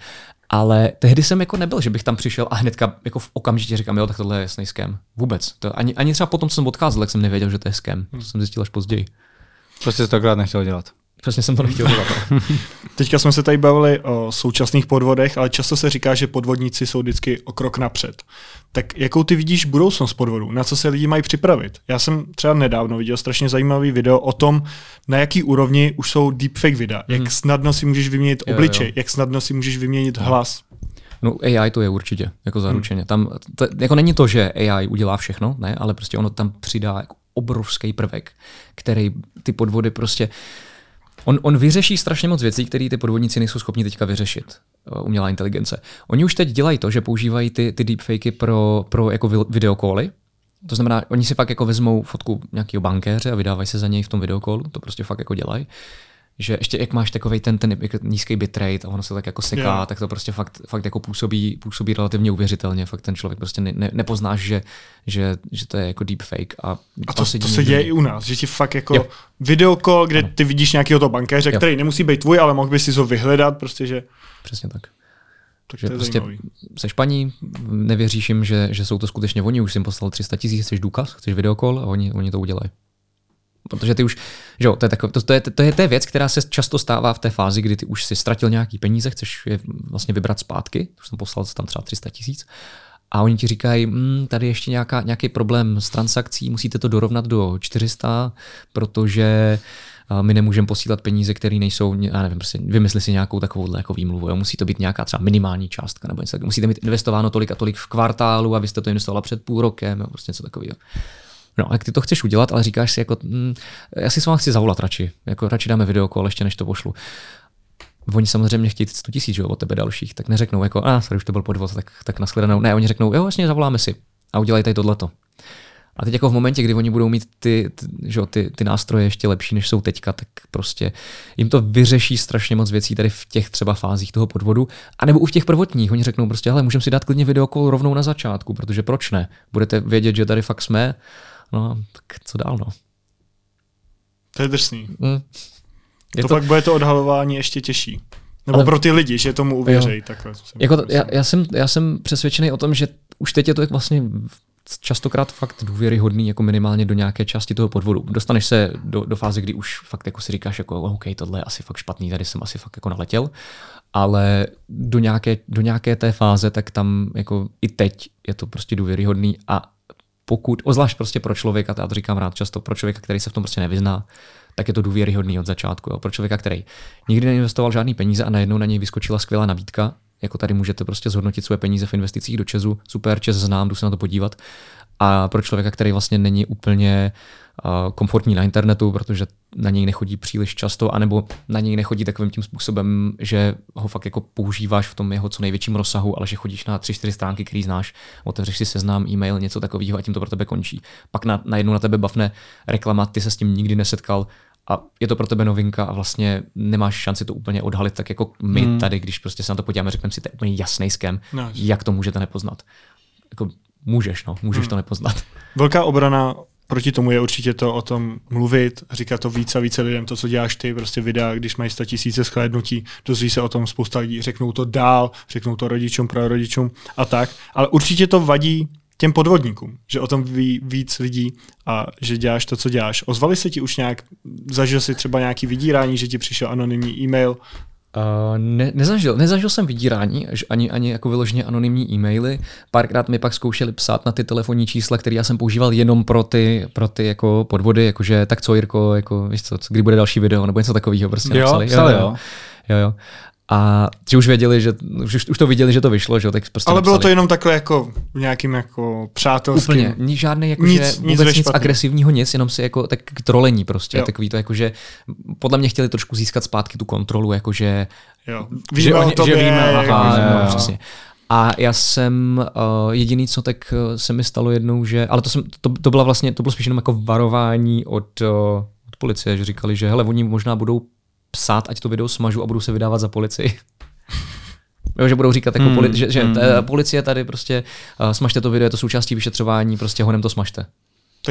Ale tehdy jsem jako nebyl, že bych tam přišel a hnedka jako v okamžitě říkám, jo, tak tohle je jasný skem. Vůbec. To ani, ani třeba potom, co jsem odcházel, tak jsem nevěděl, že to je skem. To jsem zjistil až později. Prostě jsi to akorát nechtěl dělat. Přesně jsem to nechtěl dělat. No. Teďka jsme se tady bavili o současných podvodech, ale často se říká, že podvodníci jsou vždycky o krok napřed. Tak jakou ty vidíš budoucnost podvodu? Na co se lidi mají připravit? Já jsem třeba nedávno viděl strašně zajímavý video o tom, na jaký úrovni už jsou deepfake videa. Mm. Jak snadno si můžeš vyměnit obličej, jak snadno si můžeš vyměnit no. hlas. No AI to je určitě, jako zaručeně. Hmm. Tam, to, jako není to, že AI udělá všechno, ne, ale prostě ono tam přidá jako obrovský prvek, který ty podvody prostě On, on vyřeší strašně moc věcí, které ty podvodníci nejsou schopni teďka vyřešit. Uh, umělá inteligence. Oni už teď dělají to, že používají ty, ty deepfakey pro, pro jako videokoly. To znamená, oni si fakt jako vezmou fotku nějakého bankéře a vydávají se za něj v tom videokolu. To prostě fakt jako dělají že ještě jak máš takový ten, ten nízký bitrate a ono se tak jako seká, yeah. tak to prostě fakt, fakt jako působí, působí relativně uvěřitelně. Fakt ten člověk prostě ne, ne, nepoznáš, že, že, že, to je jako deepfake. A, a to, to, to se děje i u nás, že ti fakt jako jo. videokol, kde ano. ty vidíš nějakého toho bankéře, jo. který nemusí být tvůj, ale mohl bys si ho vyhledat, prostě, že... Přesně tak. Takže prostě seš paní, nevěříš jim, že, že jsou to skutečně oni, už jsi jim poslal 300 tisíc, chceš důkaz, chceš videokol a oni, oni to udělají. Protože ty už, že jo, to je, takové, to, to, je, to, je, to je věc, která se často stává v té fázi, kdy ty už si ztratil nějaký peníze, chceš je vlastně vybrat zpátky, už jsem poslal tam třeba 300 tisíc, a oni ti říkají, mmm, tady ještě nějaká, nějaký problém s transakcí, musíte to dorovnat do 400, protože my nemůžeme posílat peníze, které nejsou, já nevím, prostě vymysli si nějakou takovou jako výmluvu, jo. musí to být nějaká třeba minimální částka, nebo něco, musíte mít investováno tolik a tolik v kvartálu a vy jste to investovala před půl rokem, jo, prostě něco takového. No, jak ty to chceš udělat, ale říkáš si, jako, hm, já si s vámi chci zavolat radši, jako radši dáme video ještě než to pošlu. Oni samozřejmě chtějí 100 tisíc od tebe dalších, tak neřeknou jako, a sorry, už to byl podvod, tak, tak nashledanou. Ne, oni řeknou, jo, vlastně zavoláme si a udělají tady tohleto. A teď jako v momentě, kdy oni budou mít ty, ty, že, ty, ty nástroje ještě lepší, než jsou teďka, tak prostě jim to vyřeší strašně moc věcí tady v těch třeba fázích toho podvodu. A nebo u těch prvotních, oni řeknou prostě, hele, můžeme si dát klidně videokol rovnou na začátku, protože proč ne? Budete vědět, že tady fakt jsme No, tak co dál, no. To je drsný. Mm. Je to, to pak bude to odhalování ještě těžší. Nebo ale, pro ty lidi, že tomu uvěřejí. Takhle, jako to, já, já, jsem, já jsem přesvědčený o tom, že už teď je to vlastně častokrát fakt důvěryhodný jako minimálně do nějaké části toho podvodu. Dostaneš se do, do fáze, kdy už fakt jako si říkáš, jako OK, tohle je asi fakt špatný, tady jsem asi fakt jako naletěl, ale do nějaké, do nějaké té fáze, tak tam jako i teď je to prostě důvěryhodný a pokud, ozvlášť prostě pro člověka, já to říkám rád často, pro člověka, který se v tom prostě nevyzná, tak je to důvěryhodný od začátku. Jo. Pro člověka, který nikdy neinvestoval žádný peníze a najednou na něj vyskočila skvělá nabídka, jako tady můžete prostě zhodnotit své peníze v investicích do Česu, super, Čes znám, jdu se na to podívat. A pro člověka, který vlastně není úplně komfortní na internetu, protože na něj nechodí příliš často, anebo na něj nechodí takovým tím způsobem, že ho fakt jako používáš v tom jeho co největším rozsahu, ale že chodíš na tři, čtyři stránky, který znáš, otevřeš si seznám, e-mail, něco takového a tím to pro tebe končí. Pak na, najednou na tebe bavne reklama, ty se s tím nikdy nesetkal a je to pro tebe novinka a vlastně nemáš šanci to úplně odhalit, tak jako my hmm. tady, když prostě se na to podíváme, řekneme si, to je úplně jasný skem, no. jak to můžete nepoznat. Jako můžeš, no, můžeš hmm. to nepoznat. Velká obrana proti tomu je určitě to o tom mluvit, říkat to více a více lidem, to, co děláš ty, prostě videa, když mají 100 tisíce shlédnutí, dozví se o tom spousta lidí, řeknou to dál, řeknou to rodičům, pro rodičům a tak. Ale určitě to vadí těm podvodníkům, že o tom ví víc lidí a že děláš to, co děláš. Ozvali se ti už nějak, zažil jsi třeba nějaký vydírání, že ti přišel anonymní e-mail Uh, ne, nezažil, nezažil jsem vydírání, ani, ani jako vyloženě anonymní e-maily. Párkrát mi pak zkoušeli psát na ty telefonní čísla, které já jsem používal jenom pro ty, pro ty jako podvody, jakože tak co Jirko, jako, víš co, kdy bude další video, nebo něco takového prostě jo, napsali. Psali, jo, jo. jo, jo. A ti už věděli, že už, už to viděli, že to vyšlo, že tak prostě Ale napsali. bylo to jenom takhle jako nějakým jako přátelským. Úplně, nic, žádný jako, nic, že vůbec nic, nic agresivního, nic, jenom si jako tak trolení prostě, jo. takový to jako, že podle mě chtěli trošku získat zpátky tu kontrolu, jako že, jo. Víme že, oni, že víme, aha, jo, jo. přesně. A já jsem, uh, jediný co tak uh, se mi stalo jednou, že, ale to, jsem, to, to byla vlastně, to bylo spíš jenom jako varování od, uh, od policie, že říkali, že hele, oni možná budou psát, ať to video smažu a budu se vydávat za policii. Jo, že budou říkat, jako hmm. poli- že, že hmm. policie tady prostě uh, smažte to video, je to součástí vyšetřování, prostě honem to smažte.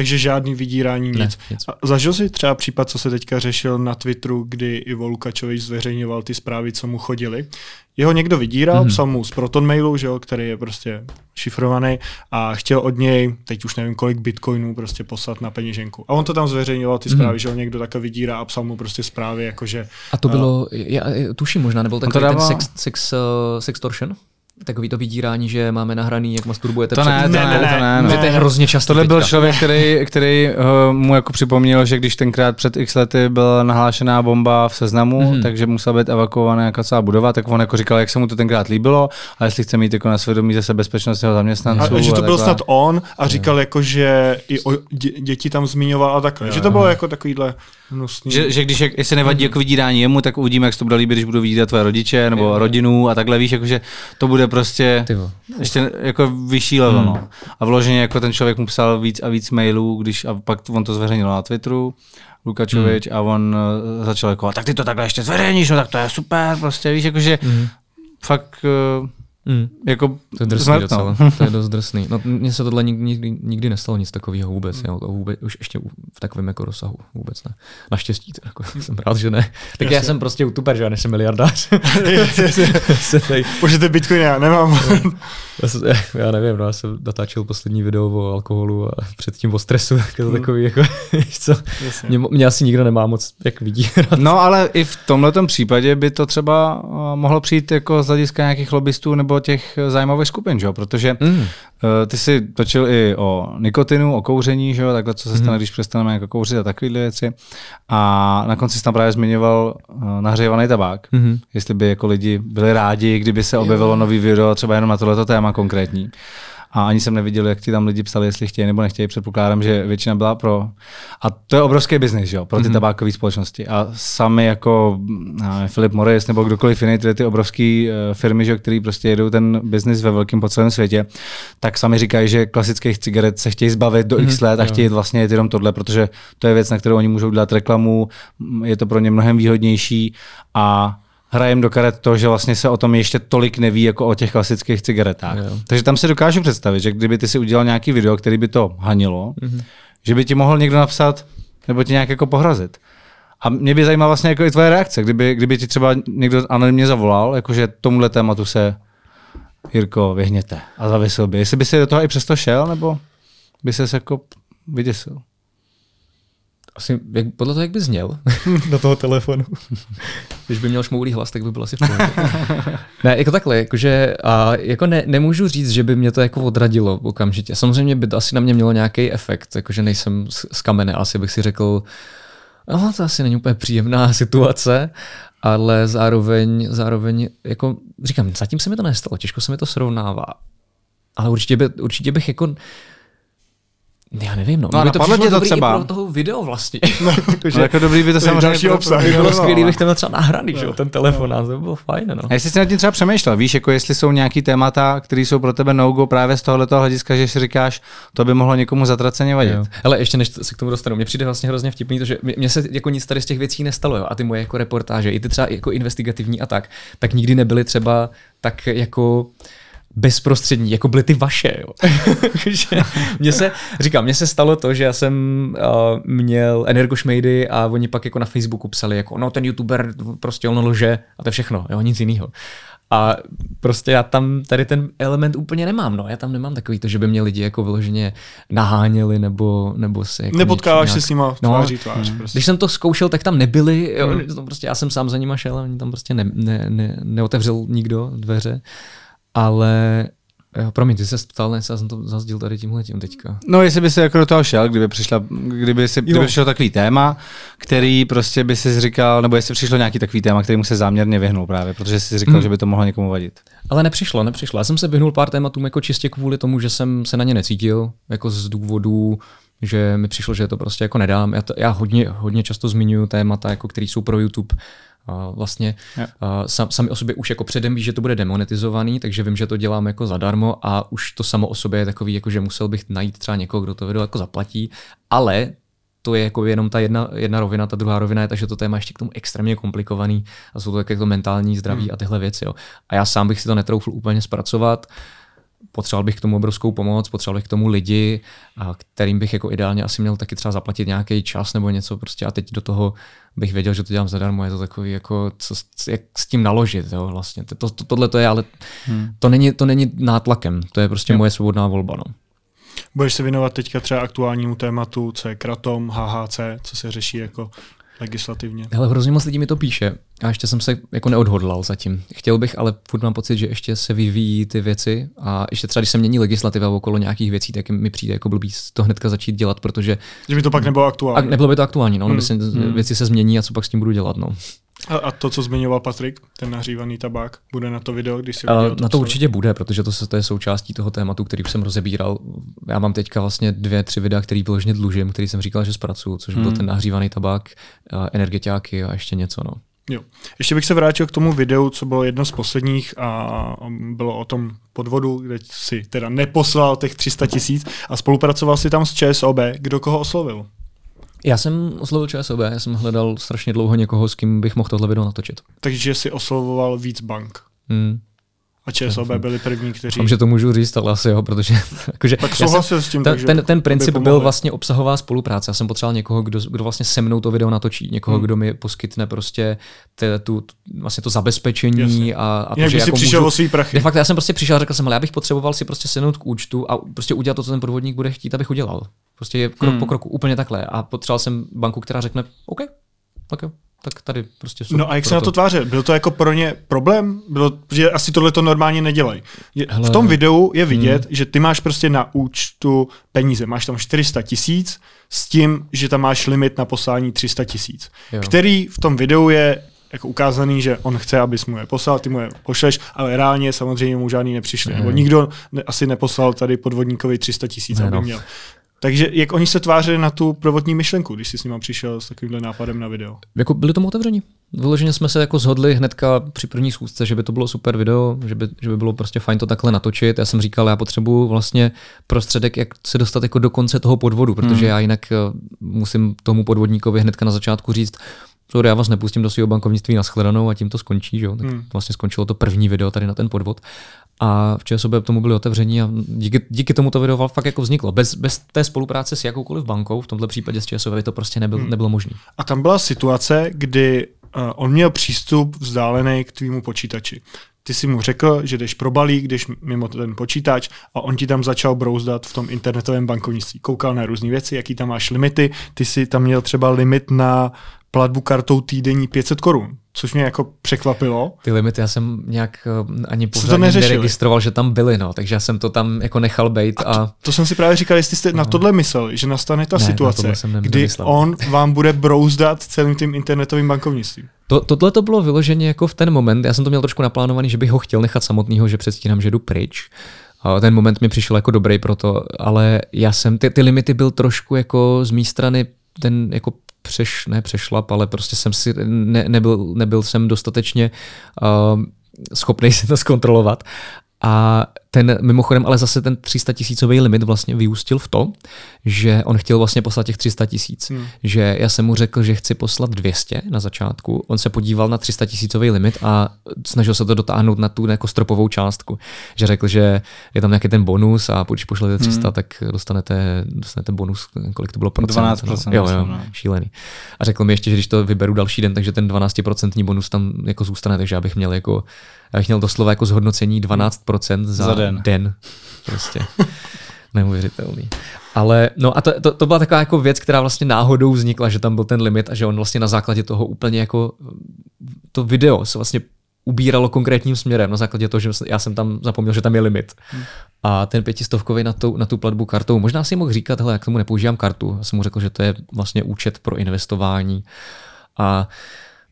Takže žádný vydírání, nic. Ne, nic. A zažil jsi třeba případ, co se teďka řešil na Twitteru, kdy Ivo Lukačovič zveřejňoval ty zprávy, co mu chodili. Jeho někdo vydíral, mm-hmm. psal mu z Proton mailu, že jo, který je prostě šifrovaný a chtěl od něj, teď už nevím kolik bitcoinů, prostě poslat na peněženku. A on to tam zveřejňoval, ty zprávy, mm-hmm. že ho někdo takhle vydírá a psal mu prostě zprávy, jakože... A to bylo, já, tuším možná, nebyl takový dává... ten sex, sex, uh, sextortion? Takový to vydírání, že máme nahraný, jak masturbujete. To ne, to ne, ne, to ne, no. to je hrozně často. Tohle byl člověk, který, který uh, mu jako připomněl, že když tenkrát před x lety byla nahlášená bomba v seznamu, mm-hmm. takže musela být evakuovaná jako celá budova, tak on jako říkal, jak se mu to tenkrát líbilo a jestli chce mít jako na svědomí zase bezpečnost jeho zaměstnanců. A, a že to byl snad on a říkal jako, že i o dě, děti tam zmiňoval a takhle. Jo, že to bylo jako takovýhle hnusný. Že, že když, jak, jestli nevadí jako vydírání jemu, tak uvidíme, jak se to bude líbit, když budu vydírat tvoje rodiče nebo jo. rodinu a takhle víš, jakože to bude prostě Tyvo. ještě jako vyšší level. Hmm. No. A vloženě jako ten člověk mu psal víc a víc mailů, když a pak on to zveřejnil na Twitteru, Lukačovič hmm. a on uh, začal jako, tak ty to takhle ještě zveřejníš, no tak to je super, prostě víš, jakože hmm. fakt uh, Mm. Jako to je drsný docela, to je dost drsný. No, mně se tohle nikdy, nikdy, nikdy nestalo nic takového vůbec, mm. jo, to vůbec, už ještě v takovém jako rozsahu vůbec ne. Naštěstí, to jako, jsem rád, že ne. Tak Jasně. já jsem prostě youtuber, že já nejsem miliardář. Můžete bitcoin, já nemám. já, jsem, já nevím, no, já jsem natáčel poslední video o alkoholu a předtím o stresu, tak to mm. takový, jako, co, mě, mě, asi nikdo nemá moc jak vidí. No ale i v tomhle případě by to třeba mohlo přijít jako z hlediska nějakých lobbystů nebo těch zájmových skupin, že? protože mm. ty si točil i o nikotinu, o kouření, že? takhle co se stane, mm. když přestaneme jako kouřit a takové věci. A na konci jsi tam právě zmiňoval uh, nahřívaný tabák. Mm. Jestli by jako lidi byli rádi, kdyby se objevilo nový video třeba jenom na tohleto téma konkrétní a ani jsem neviděl, jak ti tam lidi psali, jestli chtějí nebo nechtějí. Předpokládám, že většina byla pro. A to je obrovský biznis, jo, pro ty mm-hmm. tabákové společnosti. A sami jako uh, Philip Morris nebo kdokoliv jiný, ty, ty obrovské uh, firmy, že, který prostě jedou ten biznis ve velkém po celém světě, tak sami říkají, že klasických cigaret se chtějí zbavit do mm-hmm. x let a chtějí vlastně jenom tohle, protože to je věc, na kterou oni můžou dělat reklamu, je to pro ně mnohem výhodnější a hrajem do karet to, že vlastně se o tom ještě tolik neví jako o těch klasických cigaretách. Jo. Takže tam si dokážu představit, že kdyby ty si udělal nějaký video, který by to hanilo, mm-hmm. že by ti mohl někdo napsat nebo ti nějak jako pohrazit. A mě by zajímala vlastně jako i tvoje reakce, kdyby, kdyby ti třeba někdo anonymně zavolal, jakože tomuhle tématu se Jirko, vyhněte a zavěsil by. Jestli by si do toho i přesto šel, nebo by se jako vyděsil? Asi jak, podle toho, jak by zněl do toho telefonu. Když by měl šmoulý hlas, tak by byl asi v pohodě. ne, jako takhle, jakože, a jako ne, nemůžu říct, že by mě to jako odradilo okamžitě. Samozřejmě by to asi na mě mělo nějaký efekt, jakože nejsem z, z kamene, asi bych si řekl, no to asi není úplně příjemná situace, ale zároveň, zároveň, jako říkám, zatím se mi to nestalo, těžko se mi to srovnává. Ale určitě, by, určitě bych jako Já nevím, no. No Mně to tě to třeba? pro toho video vlastně. No, jako dobrý by to samozřejmě další pro- obsah. by bylo bylo, skvělý, ale- bych měl třeba nahraný, že jo, ten telefon, a to by bylo fajn, no. A jestli jsi nad tím třeba přemýšlel, víš, jako jestli jsou nějaký témata, které jsou pro tebe no-go právě z tohoto hlediska, že si říkáš, to by mohlo někomu zatraceně vadit. Jo. Ale ještě než se k tomu dostanu, mně přijde vlastně hrozně vtipný to, že mě- mně se jako nic tady z těch věcí nestalo, jo? a ty moje jako reportáže, i ty třeba jako investigativní a tak, tak nikdy nebyly třeba tak jako bezprostřední, jako byly ty vaše. Jo. Mně se, říkám, mně se stalo to, že já jsem uh, měl energošmejdy a oni pak jako na Facebooku psali, jako no ten youtuber prostě on lže a to je všechno, jo, nic jiného. A prostě já tam tady ten element úplně nemám, no. Já tam nemám takový to, že by mě lidi jako vyloženě naháněli nebo, nebo se jako Nepotkáváš něčím se s nima No, tváří tvář. Prostě. Když jsem to zkoušel, tak tam nebyli, jo, to prostě já jsem sám za nima šel a oni tam prostě ne, ne, ne, neotevřel nikdo dveře, ale jo, promiň, ty se ptal, ne, já jsem to zazdil tady tímhletím teďka. No, jestli by si jako do toho šel, kdyby, přišla, kdyby, si, kdyby přišlo takový téma, který prostě by si říkal, nebo jestli přišlo nějaký takový téma, který mu se záměrně vyhnul právě, protože si říkal, Hmm. že by to mohlo někomu vadit. Ale nepřišlo, nepřišlo. Já jsem se vyhnul pár tématům jako čistě kvůli tomu, že jsem se na ně necítil, jako z důvodu, že mi přišlo, že to prostě jako nedám. Já, to, já hodně, hodně často zmiňuji témata, jako který jsou pro YouTube vlastně a sam, sami o sobě už jako předem ví, že to bude demonetizovaný, takže vím, že to dělám jako zadarmo a už to samo o sobě je takový, jako že musel bych najít třeba někoho, kdo to video jako zaplatí, ale to je jako jenom ta jedna, jedna rovina, ta druhá rovina je ta, že to téma je ještě k tomu extrémně komplikovaný a jsou to tak jako mentální zdraví hmm. a tyhle věci. Jo. A já sám bych si to netroufl úplně zpracovat, potřeboval bych k tomu obrovskou pomoc, potřeboval bych k tomu lidi, a kterým bych jako ideálně asi měl taky třeba zaplatit nějaký čas nebo něco prostě a teď do toho bych věděl, že to dělám zadarmo, je to takový jako, co, jak s tím naložit, jo, vlastně. To, to, tohle to je, ale hmm. to, není, to není nátlakem, to je prostě moje svobodná volba, no. Budeš se věnovat teďka třeba aktuálnímu tématu, co je kratom, HHC, co se řeší jako legislativně. Hele, hrozně moc lidí mi to píše a ještě jsem se jako neodhodlal zatím. Chtěl bych, ale furt mám pocit, že ještě se vyvíjí ty věci a ještě třeba, když se mění legislativa okolo nějakých věcí, tak mi přijde jako blbý to hnedka začít dělat, protože Že by to pak nebylo a aktuální. nebylo by to aktuální, no, Hmm. hmm. Myslím, věci se změní a co pak s tím budu dělat, no. A, a to, co zmiňoval Patrik, ten nahřívaný tabák, bude na to video, když si A video na to psal? určitě bude, protože to, se, to je součástí toho tématu, který už jsem rozebíral. Já mám teďka vlastně dvě, tři videa, který vyloženě dlužím, který jsem říkal, že zpracuju, což byl ten nahřívaný tabák, a energetiáky a ještě něco. No. Jo. Ještě bych se vrátil k tomu videu, co bylo jedno z posledních a bylo o tom podvodu, kde si teda neposlal těch 300 tisíc a spolupracoval si tam s ČSOB. Kdo koho oslovil? Já jsem oslovil ČSOB, já jsem hledal strašně dlouho někoho, s kým bych mohl tohle video natočit. Takže si oslovoval víc bank. Hmm. A ČSOB byli první, kteří... Doufám, že to můžu říct, ale asi jo, protože jakože, Tak já jsem- souhlasil s tím, ten, takže ten, ten by princip byl vlastně obsahová spolupráce. Já jsem potřeboval někoho, kdo, kdo vlastně se mnou to video natočí, někoho, Hmm. kdo mi poskytne prostě te, tu, vlastně to zabezpečení Jasně. a, a to, Jinak že jako přišel můžu, o svý prachy. De facto, já jsem prostě přišel a řekl jsem, ale já bych potřeboval si prostě sednout k účtu a prostě udělat to, co ten podvodník bude chtít, abych udělal. Prostě je krok Hmm. po kroku, úplně takhle. A potřeboval jsem banku, která řekne, OK, tak jo, tak tady prostě jsou No a jak se pro na to tvářil? Byl to jako pro ně problém? Bylo, že asi tohle to normálně nedělají. V tom videu je vidět, že ty máš prostě na účtu peníze. Máš tam 400 tisíc s tím, že tam máš limit na poslání 300 tisíc. Který v tom videu je jako ukázaný, že on chce, abys mu je poslal, ty mu je pošleš, ale reálně samozřejmě mu žádný nepřišli. Nebo nikdo ne, asi neposlal tady podvodníkovi 300 tisíc, Ne, aby no. měl. Takže jak oni se tvářili na tu prvotní myšlenku, když jsi s nima přišel s takovýmhle nápadem na video? Jako byli tomu otevření. Vyloženě jsme se jako zhodli hnedka při první schůzce, že by to bylo super video, že by, že by bylo prostě fajn to takhle natočit. Já jsem říkal, já potřebuju vlastně prostředek, jak se dostat jako do konce toho podvodu, protože Hmm. já jinak eh, musím tomu podvodníkovi hnedka na začátku říct, sorry, já vás nepustím do svého bankovnictví na shledanou a tím to skončí, že jo? Tak Hmm. vlastně skončilo to první video tady na ten podvod. A v ČSOB tomu byli otevření a díky, díky tomu to video fakt jako vzniklo. Bez, bez té spolupráce s jakoukoliv bankou, v tomto případě s ČSOB, by to prostě nebyl, Hmm. nebylo možné. A tam byla situace, kdy uh, on měl přístup vzdálený k tvýmu počítači. Ty si mu řekl, že jdeš pro balík, jdeš mimo ten počítač a on ti tam začal brouzdat v tom internetovém bankovnictví. Koukal na různé věci, jaký tam máš limity. Ty si tam měl třeba limit na platbu kartou týdenní 500 korun, což mě jako překvapilo. Ty limity já jsem nějak eh, ani to pořádně neregistroval, že tam byly, no, takže já jsem to tam jako nechal bejt a, To jsem si právě říkal, jestli jste na tohle mysleli, že nastane ta Ne, situace, kdy on vám bude brouzdat celým tím internetovým bankovnictvím. to, tohle to bylo vyloženě jako v ten moment, já jsem to měl trošku naplánovaný, že bych ho chtěl nechat samotného, že předstírám, že jdu pryč, ten moment mi přišel jako dobrý pro to, ale já jsem, ty, ty limity byl trošku jako z mé strany ten jako přeš, ne přešlap, ale prostě jsem si, ne, nebyl, nebyl jsem dostatečně uh, schopný si to zkontrolovat. A ten mimochodem, ale zase ten 300 tisícový limit vlastně vyústil v to, že on chtěl vlastně poslat těch 300 tisíc. Hmm. Že já jsem mu řekl, že chci poslat 200 na začátku. On se podíval na 300 tisícový limit a snažil se to dotáhnout na tu jako stropovou částku. Že řekl, že je tam nějaký ten bonus a když pošlete 300, hmm. tak dostanete, dostanete bonus, kolik to bylo procent. 12%. No. Jo, jo, no. šílený. A řekl mi ještě, že když to vyberu další den, takže ten 12% bonus tam jako zůstane, takže abych měl jako já bych měl doslova jako zhodnocení 12% za, za den. den. Prostě. Neuvěřitelný. Ale no a to, to, to byla taková jako věc, která vlastně náhodou vznikla, že tam byl ten limit a že on vlastně na základě toho úplně jako to video se vlastně ubíralo konkrétním směrem na základě toho, že já jsem tam zapomněl, že tam je limit. Hmm. A ten pětistovkový na tu, na tu platbu kartou, možná si mohl říkat, hele, jak tomu nepoužívám kartu. Já jsem mu řekl, že to je vlastně účet pro investování. A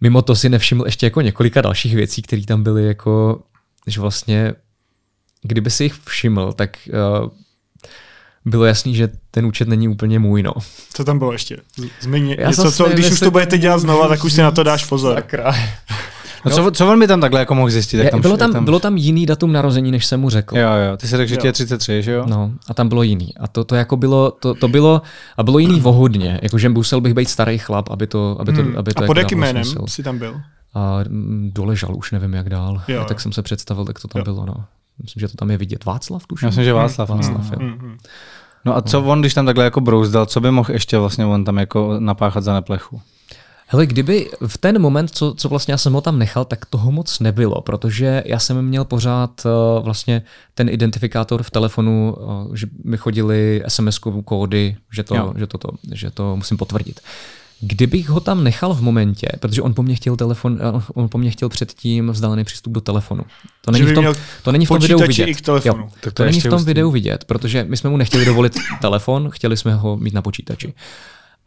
mimo to si nevšiml ještě jako několika dalších věcí, které tam byly jako, že vlastně, kdyby si jich všiml, tak uh, bylo jasný, že ten účet není úplně můj, no. Co tam bylo ještě? Zmiň něco, co, když už to budete dělat znova, tak už si na to dáš pozor. Sakra. No, co, co on mi tam takhle jako mohl zjistit? Je, tam, bylo, tam, tam, bylo tam jiný datum narození, než jsem mu řekl. Jo, jo, ty jsi řekl, že tě je 33, že jo? No, a tam bylo jiný. A to, to jako bylo, to, to bylo, a bylo jiný vohodně, jakože musel bych být starý chlap, aby to, aby to, hmm. aby to A pod jakým jménem jsi tam byl? A mm, doležal, už nevím jak dál. Jo. A tak jsem se představil, tak to tam jo. bylo, no. Myslím, že to tam je vidět. Václav, tuším. Myslím, že Václav. Hmm. Václav, no. jo. Hmm. No a co on, když tam takhle jako brouzdal, co by mohl ještě vlastně on tam jako napáchat za neplechu? Hele, kdyby v ten moment, co, co vlastně já jsem ho tam nechal, tak toho moc nebylo, protože já jsem měl pořád uh, vlastně ten identifikátor v telefonu, uh, že mi chodili sms kódy, že to, že, to, to, že to musím potvrdit. Kdybych ho tam nechal v momentě, protože on po mně chtěl telefon, eh, on po mně chtěl předtím vzdálený přístup do telefonu. To není, v tom, to není v tom videu vidět. Jo, tak to, to není v tom videu vidět, protože my jsme mu nechtěli dovolit telefon, chtěli jsme ho mít na počítači.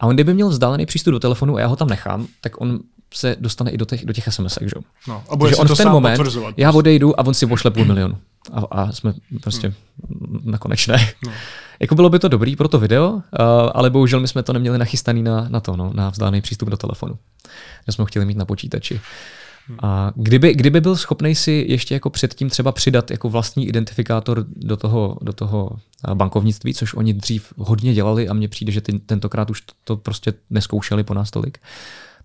A on kdyby měl vzdálený přístup do telefonu a já ho tam nechám, tak on se dostane i do těch, do těch SMS, že No, a bude on to v ten moment, já odejdu a on si pošle půl milionu. A, a jsme prostě hmm. na konečné. No. jako bylo by to dobrý pro to video, uh, ale bohužel my jsme to neměli nachystaný na, na to, no, na vzdálený přístup do telefonu. Že jsme ho chtěli mít na počítači. A kdyby, kdyby byl schopný si ještě jako předtím třeba přidat jako vlastní identifikátor do toho, do toho bankovnictví, což oni dřív hodně dělali a mně přijde, že ty, tentokrát už to, prostě neskoušeli po nás tolik,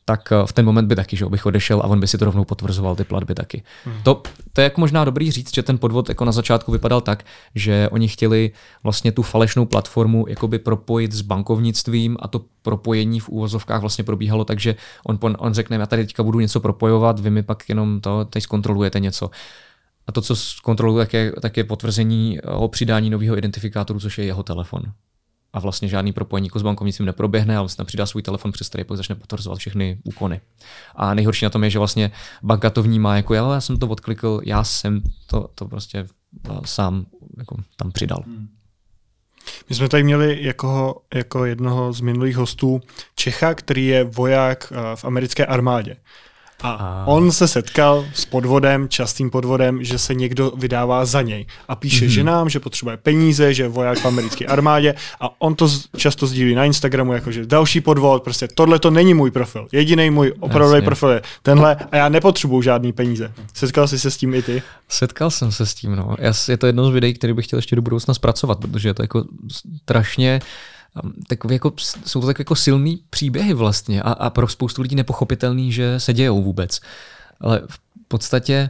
tak eh, v ten moment by taky, že bych odešel a on by si to rovnou potvrzoval ty platby taky. Hmm. To, to je jako možná dobrý říct, že ten podvod jako na začátku vypadal tak, že oni chtěli vlastně tu falešnou platformu jakoby propojit s bankovnictvím a to propojení v úvozovkách vlastně probíhalo tak, že on, on řekne, já tady teďka budu něco propojovat, vy mi pak jenom to, teď zkontrolujete něco. A to, co zkontroluje, tak je, tak je potvrzení o přidání nového identifikátoru, což je jeho telefon a vlastně žádný propojení s bankovnictvím neproběhne, ale vlastně přidá svůj telefon, přes který pak začne potvrzovat všechny úkony. A nejhorší na tom je, že vlastně banka to vnímá jako já, já jsem to odklikl, já jsem to, to prostě sám jako tam přidal. Hmm. My jsme tady měli jako, jako jednoho z minulých hostů Čecha, který je voják v americké armádě. A on se setkal s podvodem, častým podvodem, že se někdo vydává za něj a píše mm-hmm. ženám, že potřebuje peníze, že je voják v americké armádě a on to často sdílí na Instagramu, jakože další podvod, prostě tohle to není můj profil. Jediný můj opravdový profil je tenhle a já nepotřebuju žádný peníze. Setkal jsi se s tím i ty? Setkal jsem se s tím, no. Je to jedno z videí, který bych chtěl ještě do budoucna zpracovat, protože je to jako strašně takový jako, jsou to takové jako silný příběhy vlastně a, a pro spoustu lidí nepochopitelný, že se dějou vůbec. Ale v podstatě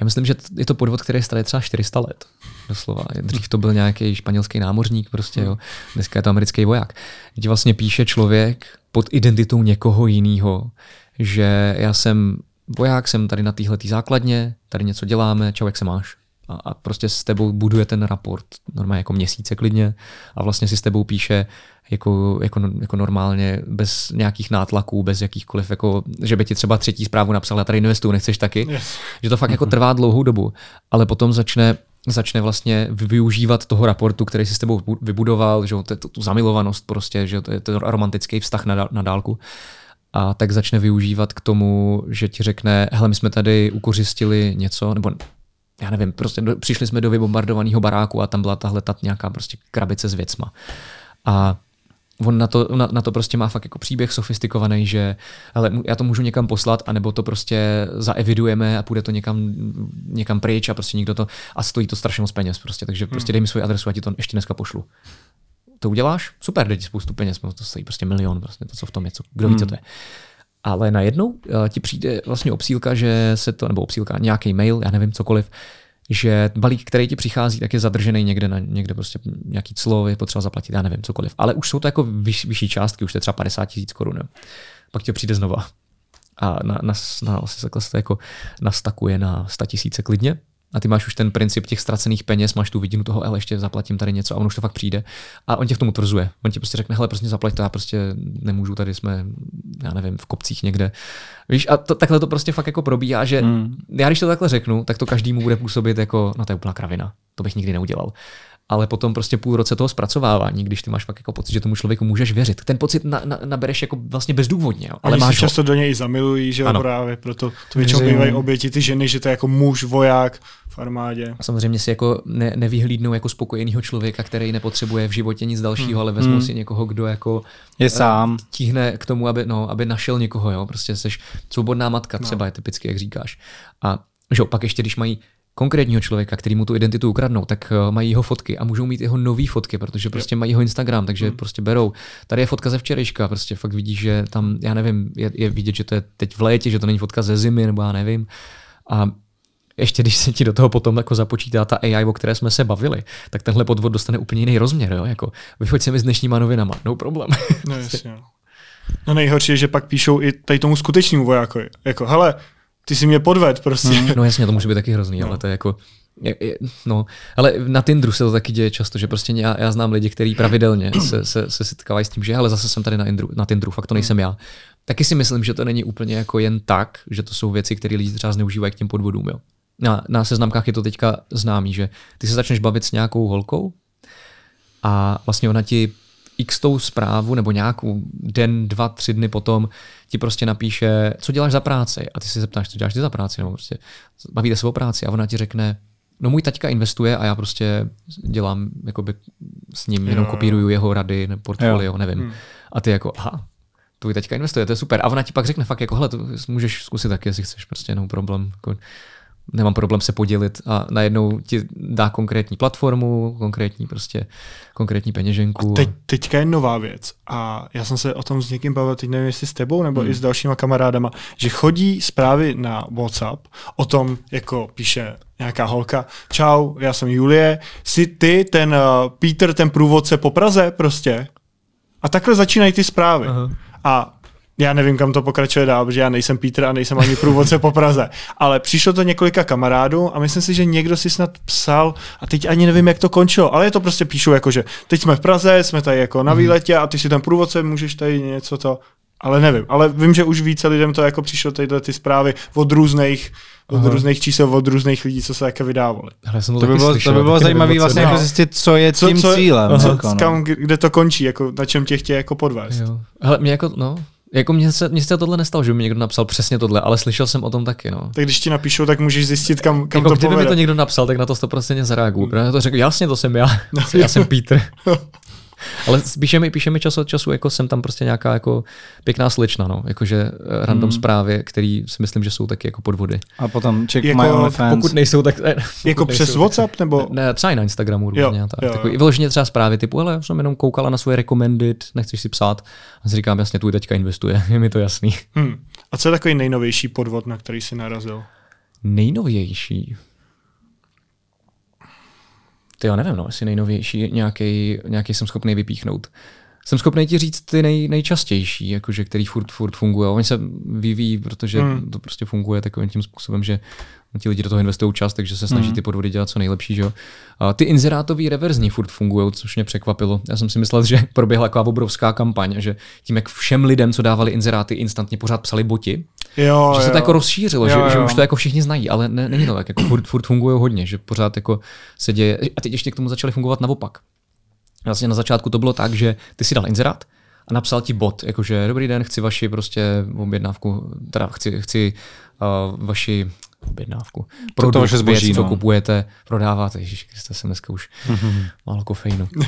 já myslím, že je to podvod, který je třeba 400 let. Doslova. Dřív to byl nějaký španělský námořník, prostě, jo. Dneska je to americký voják. Teď vlastně píše člověk pod identitou někoho jiného, že já jsem voják, jsem tady na téhle základně, tady něco děláme, čau, jak se máš? A, a prostě s tebou buduje ten raport normálně jako měsíce klidně a vlastně si s tebou píše jako, jako, jako normálně, bez nějakých nátlaků, bez jakýchkoliv, jako, že by ti třeba třetí zprávu napsal, já tady investuju, nechceš taky, yes. že to fakt jako trvá dlouhou dobu, ale potom začne začne vlastně využívat toho raportu, který si s tebou vybudoval, že to, tu zamilovanost prostě, že to je to romantický vztah na, na dálku. A tak začne využívat k tomu, že ti řekne, hele, my jsme tady ukořistili něco, nebo já nevím, prostě do, přišli jsme do vybombardovaného baráku a tam byla tahle ta nějaká prostě krabice s věcma. A on na to, na, na to prostě má fakt jako příběh sofistikovaný, že ale já to můžu někam poslat, anebo to prostě zaevidujeme a půjde to někam, někam pryč a prostě nikdo to a stojí to strašně moc peněz prostě, takže hmm. prostě dej mi svoji adresu a ti to ještě dneska pošlu. To uděláš? Super, dej ti spoustu peněz, to stojí prostě milion, prostě to, co v tom je, co, kdo ví, co to je. Ale najednou uh, ti přijde vlastně obsílka, že se to, nebo obsílka, nějaký mail, já nevím, cokoliv, že balík, který ti přichází, tak je zadržený někde na někde prostě nějaký clo, je potřeba zaplatit, já nevím, cokoliv. Ale už jsou to jako vyš, vyšší částky, už to je třeba 50 tisíc korun. Pak ti přijde znova. A na, na, na, vlastně se to jako nastakuje na 100 tisíce klidně a ty máš už ten princip těch ztracených peněz, máš tu vidinu toho, ale ještě zaplatím tady něco a on už to fakt přijde. A on tě v tom utvrzuje. On ti prostě řekne, hele, prostě zaplať to, já prostě nemůžu, tady jsme, já nevím, v kopcích někde. Víš, a to, takhle to prostě fakt jako probíhá, že hmm. já když to takhle řeknu, tak to každému bude působit jako, no to je úplná kravina, to bych nikdy neudělal ale potom prostě půl roce toho zpracovávání, když ty máš fakt jako pocit, že tomu člověku můžeš věřit. Ten pocit na, na, nabereš jako vlastně bezdůvodně. Jo. Ale Oni máš často ho. do něj zamilují, že ano. právě, proto to většinou bývají oběti ty ženy, že to je jako muž, voják v armádě. A samozřejmě si jako ne, nevyhlídnou jako spokojeného člověka, který nepotřebuje v životě nic dalšího, hmm. ale vezmu hmm. si někoho, kdo jako je uh, sám. Tíhne k tomu, aby, no, aby našel někoho, jo. Prostě jsi svobodná matka, no. třeba no. je typicky, jak říkáš. A že pak ještě, když mají konkrétního člověka, který mu tu identitu ukradnou, tak eh, mají jeho fotky a můžou mít jeho nové fotky, protože prostě mají jeho Instagram, takže hmm. prostě berou. Tady je fotka ze včerejška, prostě fakt vidíš, že tam, já nevím, je, je vidět, že to je teď v létě, že to není fotka ze zimy, nebo já nevím. A ještě když se ti do toho potom jako započítá ta AI, o které jsme se bavili, tak tenhle podvod dostane úplně jiný rozměr. Jo? Jako, vychoď se mi s dnešníma novinama, no problém. No jasně. No nejhorší je, že pak píšou i tady tomu skutečnému vojákovi. Jako, hele, ty si mě podved prostě. Mm, no jasně, to může být taky hrozný, no. ale to je jako, je, je, no, ale na Tinderu se to taky děje často, že prostě já, já znám lidi, kteří pravidelně se, se, se setkávají s tím, že ale zase jsem tady na, Indru, na Tinderu, fakt to nejsem já. Taky si myslím, že to není úplně jako jen tak, že to jsou věci, které lidi třeba zneužívají k těm podvodům. Jo. Na, na seznamkách je to teďka známý, že ty se začneš bavit s nějakou holkou a vlastně ona ti x tou zprávu nebo nějakou den, dva, tři dny potom ti prostě napíše, co děláš za práci a ty si zeptáš, co děláš ty za práci, nebo prostě bavíte se o práci a ona ti řekne, no můj taťka investuje a já prostě dělám, jakoby s ním jenom jo, kopíruju jeho rady, portfolio, jo. nevím. Hmm. A ty jako, aha, tvůj teďka investuje, to je super. A ona ti pak řekne fakt jako, hele, to můžeš zkusit taky, jestli chceš, prostě jenom problém. Jako, nemám problém se podělit a najednou ti dá konkrétní platformu, konkrétní prostě, konkrétní peněženku. A teď, teďka je nová věc a já jsem se o tom s někým bavil, teď nevím, jestli s tebou nebo hmm. i s dalšíma kamarádama, že chodí zprávy na WhatsApp o tom, jako píše nějaká holka, čau, já jsem Julie, jsi ty ten uh, Peter, ten průvodce po Praze prostě? A takhle začínají ty zprávy. Aha. A já nevím, kam to pokračuje dál, protože já nejsem Peter a nejsem ani průvodce po Praze. Ale přišlo to několika kamarádů a myslím si, že někdo si snad psal a teď ani nevím, jak to končilo, ale je to prostě píšu jako, že teď jsme v Praze, jsme tady jako na mhm. výletě a ty si ten průvodce, můžeš tady něco to, ale nevím. Ale vím, že už více lidem to jako přišlo tyhle ty zprávy od různých od Aha. různých čísel, od různých lidí, co se také vydávali. Hele, to, to, by bylo, slyšel, to by bylo zajímavé vlastně jako zjistit, co je co, tím co, cílem. Co, jako, no. kam, kde to končí, jako, na čem tě chtějí jako podvést. Jo. Hele, mě jako, no, jako mně se, mně se tohle nestalo, že by mi někdo napsal přesně tohle, ale slyšel jsem o tom taky. No. Tak když ti napíšou, tak můžeš zjistit, kam, kam jako to kdyby povede. mi to někdo napsal, tak na to 100% zareaguju. Hmm. Já to řekl, jasně, to jsem já. No, já jsem Peter. Ale píše mi, píše mi čas od času, jako jsem tam prostě nějaká jako pěkná slečna, no. Jakože eh, random hmm. zprávy, který si myslím, že jsou taky jako podvody. A potom check jako, my OnlyFans. Pokud nejsou, tak... Ne, jako přes nejsou, WhatsApp nebo? Ne, třeba i na Instagramu různě. Jo, tak. Jo, Takový, vyloženě třeba zprávy typu, ale jsem jenom koukala na svoje recommended, nechceš si psát. A si říkám, jasně, tvůj teďka investuje, je mi to jasný. Hmm. A co je takový nejnovější podvod, na který jsi narazil? Nejnovější? Ty já nevím, no, jestli nejnovější nějaký, nějaký jsem schopný vypíchnout. Jsem schopný ti říct ty nej, nejčastější, jakože, který furt, furt funguje. Oni se vyvíjí, protože hmm. to prostě funguje takovým tím způsobem, že ti lidi do toho investují čas, takže se snaží hmm. ty podvody dělat co nejlepší. Že jo? A ty inzerátový reverzní furt fungují, což mě překvapilo. Já jsem si myslel, že proběhla taková obrovská kampaň, že tím, jak všem lidem, co dávali inzeráty, instantně pořád psali boti, jo, že se jo. to jako rozšířilo, jo, že, jo. že už to jako všichni znají, ale ne, není to tak, jako furt, furt fungují hodně, že pořád jako se děje. A teď ještě k tomu začali fungovat naopak. Vlastně na začátku to bylo tak, že ty si dal inzerát, a napsal ti bot, jakože dobrý den, chci vaši prostě objednávku, teda chci, chci uh, vaši objednávku. To- to vaše zboží, věc, co no. kupujete, prodáváte. Ježíš Krista, jsem dneska už málo kofeinu.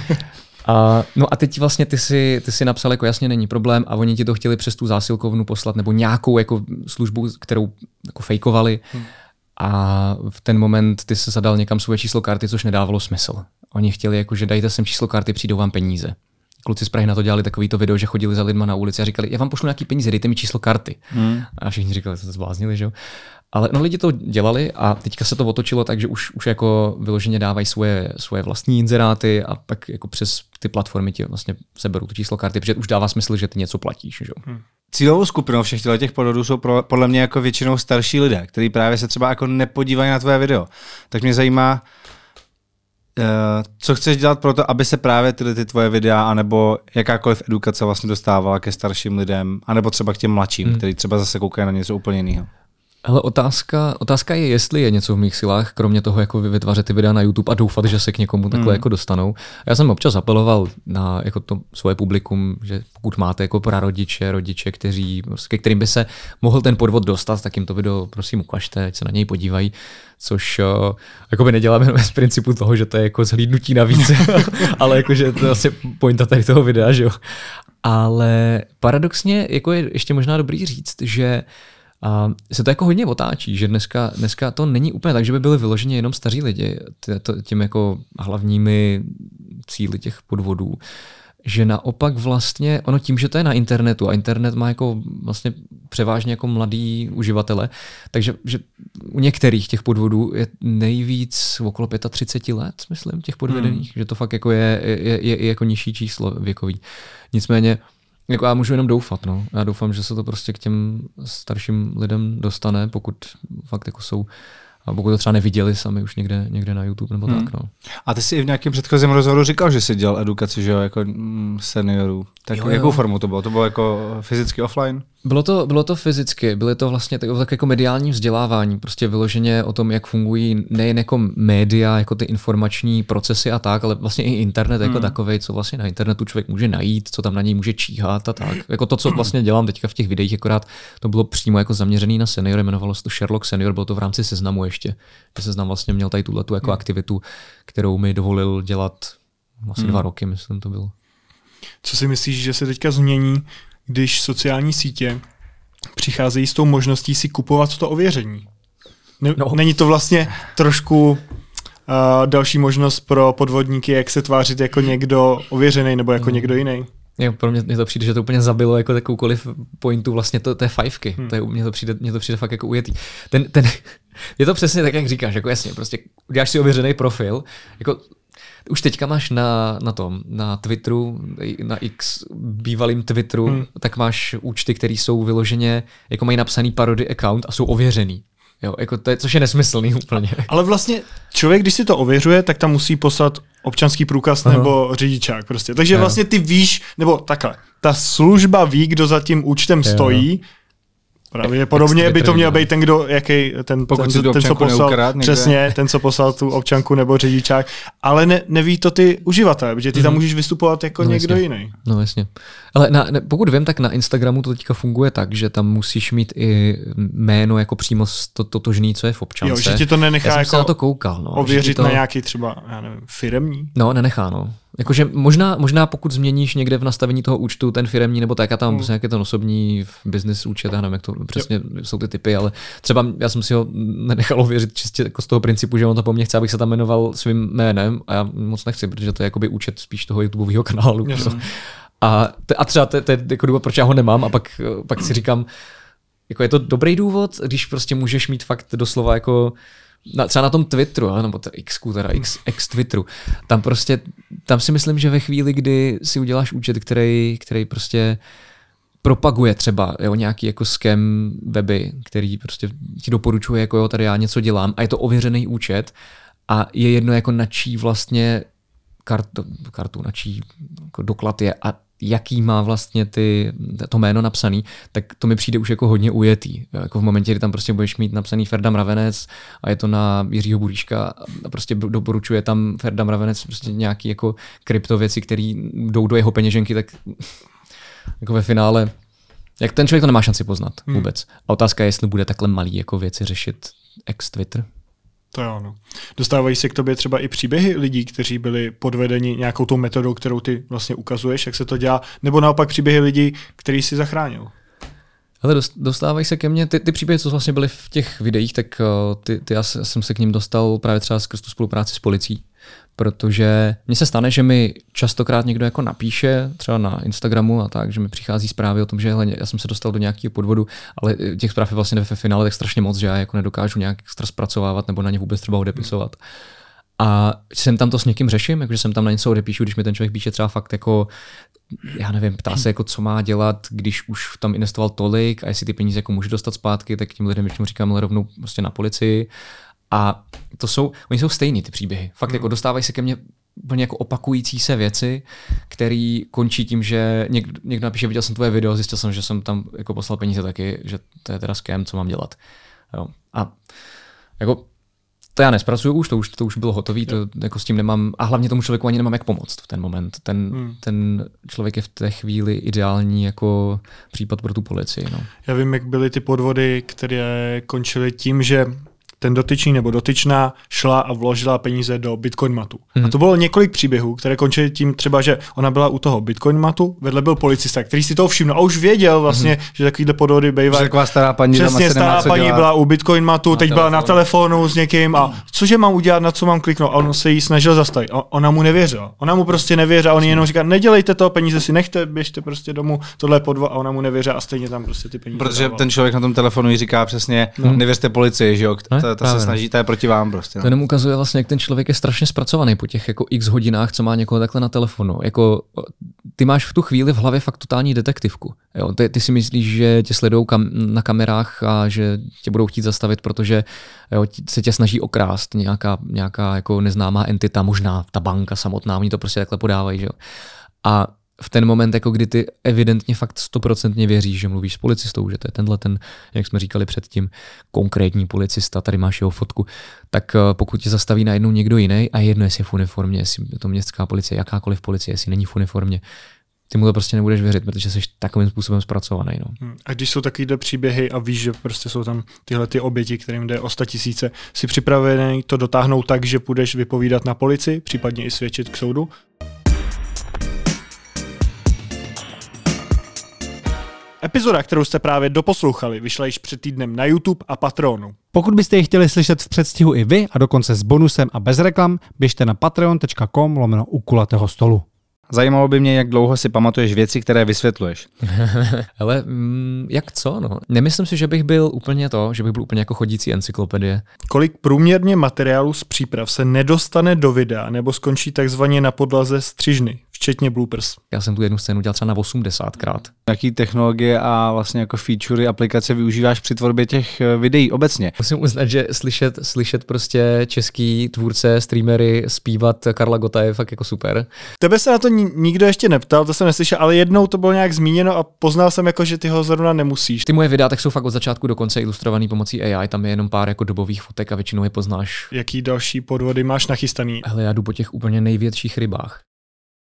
A, no a teď vlastně ty si, ty si napsal, jako jasně není problém a oni ti to chtěli přes tu zásilkovnu poslat nebo nějakou jako službu, kterou jako fejkovali. A v ten moment ty se zadal někam svoje číslo karty, což nedávalo smysl. Oni chtěli, jako, že dajte sem číslo karty, přijdou vám peníze. Kluci z Prahy na to dělali takovýto video, že chodili za lidma na ulici a říkali, já vám pošlu nějaký peníze, dejte mi číslo karty. Hmm. A všichni říkali, že se zbláznili, že jo. Ale no, lidi to dělali a teďka se to otočilo tak, že už, už jako vyloženě dávají svoje, svoje vlastní inzeráty a pak jako přes ty platformy ti vlastně seberou to číslo karty, protože už dává smysl, že ty něco platíš. Že? jo. Cílovou skupinou všech těch podvodů jsou pro, podle mě jako většinou starší lidé, kteří právě se třeba jako nepodívají na tvoje video. Tak mě zajímá, eh, co chceš dělat pro to, aby se právě tyhle ty tvoje videa, anebo jakákoliv edukace vlastně dostávala ke starším lidem, anebo třeba k těm mladším, hmm. kteří třeba zase koukají na něco úplně jiného. Ale otázka, otázka je, jestli je něco v mých silách, kromě toho, jako vytvářet ty videa na YouTube a doufat, že se k někomu takhle Hmm. jako dostanou. Já jsem občas apeloval na jako to svoje publikum, že pokud máte jako prarodiče, rodiče, kteří, prostě, ke kterým by se mohl ten podvod dostat, tak jim to video prosím ukažte, ať se na něj podívají, což uh, jako by neděláme jenom z principu toho, že to je jako zhlídnutí navíc, ale jako, že to je asi pointa tady toho videa, že jo. Ale paradoxně jako je ještě možná dobrý říct, že a se to jako hodně otáčí, že dneska, dneska to není úplně tak, že by byli vyloženě jenom staří lidi t- to- těm jako hlavními cíly těch podvodů. Že naopak vlastně, ono tím, že to je na internetu a internet má jako vlastně převážně jako mladý uživatele, takže že u některých těch podvodů je nejvíc okolo 35 let, myslím, těch podvedených, hmm. že to fakt jako je, je, je, je jako nižší číslo věkový. Nicméně jako já můžu jenom doufat, no. Já doufám, že se to prostě k těm starším lidem dostane, pokud fakt jako jsou, a pokud to třeba neviděli sami už někde, někde na YouTube nebo hmm. tak, no. A ty jsi i v nějakém předchozím rozhovoru říkal, že jsi dělal edukaci, že jo, jako mm, seniorů. Tak Jo, jo, jo. jakou formou to bylo? To bylo jako fyzicky offline? Bylo to, bylo to fyzicky, byly to vlastně tak, tak jako mediální vzdělávání, prostě vyloženě o tom, jak fungují nejen jako média, jako ty informační procesy a tak, ale vlastně i internet jako Hmm. takový, co vlastně na internetu člověk může najít, co tam na něj může číhat a tak. Jako to, co vlastně dělám teďka v těch videích, akorát to bylo přímo jako zaměřený na seniory, jmenovalo se to Sherlock Senior, bylo to v rámci seznamu ještě. Že seznam vlastně měl tady tuhle tu jako aktivitu, kterou mi dovolil dělat asi dva roky, myslím to bylo. Co si myslíš, že se teďka změní, když sociální sítě přicházejí s tou možností si kupovat to ověření? Ne, No. no. Není to vlastně trošku uh, další možnost pro podvodníky, jak se tvářit jako někdo ověřený nebo jako někdo jiný? Jo, pro mě, mě to přijde, že to úplně zabilo jako takovoukoliv pointu vlastně to, té fajfky. Hmm. To je, mně, to přijde, mně to přijde fakt jako ujetý. Ten, ten, je to přesně tak, jak říkáš, jako jasně, prostě uděláš si ověřený profil, jako už teďka máš na, na tom, na Twitteru, na X bývalým Twitteru, hmm. tak máš účty, které jsou vyloženě, jako mají napsaný parody account a jsou ověřený. Jo, jako to je, což je nesmyslný úplně. Ale vlastně člověk, když si to ověřuje, tak tam musí poslat občanský průkaz Aha. nebo řidičák prostě. Takže Jo. vlastně ty víš, nebo takhle, ta služba ví, kdo za tím účtem stojí, Právě podobně by to měl být ten, kdo, jaký, ten, Pokud ten, ten, co poslal, neukrát přesně, ten, co poslal tu občanku nebo řidičák, ale ne, neví to ty uživatelé, protože ty tam můžeš vystupovat jako No, někdo jasně. jiný. No jasně. Ale na, ne, pokud vím, tak na Instagramu to teďka funguje tak, že tam musíš mít i jméno jako přímo to, totožný, co je v občance. Jo, že ti to nenechá Já jsem jako se na to koukal. No, Ověřit to... na nějaký třeba, já nevím, firemní. No, nenechá, no. Jakože možná, možná pokud změníš někde v nastavení toho účtu ten firemní, nebo tak, a tam hmm. nějaký ten osobní business účet, já nevím, jak to přesně jo. jsou ty typy, ale třeba já jsem si ho nenechal ověřit čistě jako z toho principu, že on to po mně chce, abych se tam jmenoval svým jménem a já moc nechci, protože to je jakoby účet spíš toho YouTubeového kanálu. Jasně. No. A, t- a třeba to, to je jako důvod, proč já ho nemám a pak, pak si říkám, jako je to dobrý důvod, když prostě můžeš mít fakt doslova jako na, třeba na tom Twitteru, ale, nebo X, teda X, X Twitteru, tam prostě, tam si myslím, že ve chvíli, kdy si uděláš účet, který, který prostě propaguje třeba jo, nějaký jako scam weby, který prostě ti doporučuje, jako jo, tady já něco dělám a je to ověřený účet a je jedno jako na čí vlastně kartu, kartu na čí jako doklad je a jaký má vlastně ty, to jméno napsaný, tak to mi přijde už jako hodně ujetý. Jako v momentě, kdy tam prostě budeš mít napsaný Ferda Mravenec a je to na Jiřího Buríška a prostě doporučuje tam Ferda Mravenec prostě nějaký jako kryptověci, které jdou do jeho peněženky, tak jako ve finále jak ten člověk to nemá šanci poznat Hmm. vůbec. A otázka je, jestli bude takhle malý jako věci řešit ex-Twitter. To je ono. Dostávají se k tobě třeba i příběhy lidí, kteří byli podvedeni nějakou tou metodou, kterou ty vlastně ukazuješ, jak se to dělá, nebo naopak příběhy lidí, který si zachránil? Ale dostávají se ke mně, ty, ty příběhy, co vlastně byly v těch videích, tak uh, ty, ty já jsem se k ním dostal právě třeba skrz tu spolupráci s policií protože mně se stane, že mi častokrát někdo jako napíše, třeba na Instagramu a tak, že mi přichází zprávy o tom, že hele, já jsem se dostal do nějakého podvodu, ale těch zpráv je vlastně ve finále tak strašně moc, že já jako nedokážu nějak extra zpracovávat nebo na ně vůbec třeba odepisovat. A jsem tam to s někým řeším, jakože jsem tam na něco odepíšu, když mi ten člověk píše třeba fakt jako já nevím, ptá se, jako, co má dělat, když už tam investoval tolik a jestli ty peníze jako může dostat zpátky, tak tím lidem většinou říkám rovnou prostě na policii. A to jsou, oni jsou stejný ty příběhy. Fakt mm. jako dostávají se ke mně úplně jako opakující se věci, které končí tím, že někdo, někdo napíše, viděl jsem tvoje video, zjistil jsem, že jsem tam jako poslal peníze taky, že to je teda ském, co mám dělat. Jo. A jako to já nespracuju už, to už, to už bylo hotový, to jako s tím nemám, a hlavně tomu člověku ani nemám jak pomoct v ten moment. Ten, hmm. ten člověk je v té chvíli ideální jako případ pro tu policii. No. Já vím, jak byly ty podvody, které končily tím, že ten dotyčný nebo dotyčná šla a vložila peníze do Bitcoin matu. Hmm. A mhm. to bylo několik příběhů, které končily tím třeba, že ona byla u toho Bitcoin matu, vedle byl policista, který si to všiml a už věděl vlastně, hmm. že takovýhle podvody bývají. Taková stará paní, Přesně, stará paní dělat. byla u Bitcoin matu, na teď telefonu. byla na telefonu s někým a cože mám udělat, na co mám kliknout? A on se jí snažil zastavit. A ona mu nevěřila. Ona mu prostě nevěřila, on jenom říká, nedělejte to, peníze si nechte, běžte prostě domů, tohle je podvod a ona mu nevěřila a stejně tam prostě ty peníze. Protože dával. ten člověk na tom telefonu jí říká přesně, no. nevěřte policii, že jo? To, to se snaží, to je proti vám prostě. No. To jenom ukazuje vlastně, jak ten člověk je strašně zpracovaný po těch jako x hodinách, co má někoho takhle na telefonu. Jako, ty máš v tu chvíli v hlavě fakt totální detektivku. Jo? Ty, ty, si myslíš, že tě sledují kam, na kamerách a že tě budou chtít zastavit, protože jo, se tě snaží okrást nějaká, nějaká jako neznámá entita, možná ta banka samotná, oni to prostě takhle podávají. Že jo? A v ten moment, jako kdy ty evidentně fakt stoprocentně věříš, že mluvíš s policistou, že to je tenhle ten, jak jsme říkali předtím, konkrétní policista, tady máš jeho fotku, tak eh, pokud tě zastaví najednou někdo jiný a jedno, jestli je v uniformě, jestli je to městská policie, jakákoliv policie, jestli není v uniformě, ty mu to prostě nebudeš věřit, protože jsi takovým způsobem zpracovaný. No. Hmm. A když jsou takovýhle příběhy a víš, že prostě jsou tam tyhle ty oběti, kterým jde o sta tisíce, jsi připravený to dotáhnout tak, že půjdeš vypovídat na policii, případně i svědčit k soudu? Epizoda, kterou jste právě doposlouchali, vyšla již před týdnem na YouTube a Patreonu. Pokud byste ji chtěli slyšet v předstihu i vy a dokonce s bonusem a bez reklam, běžte na patreon.com lomeno u kulatého stolu. Zajímalo by mě, jak dlouho si pamatuješ věci, které vysvětluješ. Ale mm, jak co? No? Nemyslím si, že bych byl úplně to, že bych byl úplně jako chodící encyklopedie. Kolik průměrně materiálu z příprav se nedostane do videa nebo skončí takzvaně na podlaze střižny? Včetně bloopers. Já jsem tu jednu scénu dělal třeba na 80krát. Jaký technologie a vlastně jako featurey aplikace využíváš při tvorbě těch eh, videí obecně? Musím uznat, že slyšet, slyšet prostě český tvůrce, streamery zpívat Karla Gota je fakt jako super. Tebe se na to nikdo ještě neptal, to jsem neslyšel, ale jednou to bylo nějak zmíněno a poznal jsem jako, že ty ho zrovna nemusíš. Ty moje videa tak jsou fakt od začátku do konce ilustrovaný pomocí AI, tam je jenom pár jako dobových fotek a většinou je poznáš. Jaký další podvody máš nachystaný? Hele, já jdu po těch úplně největších rybách.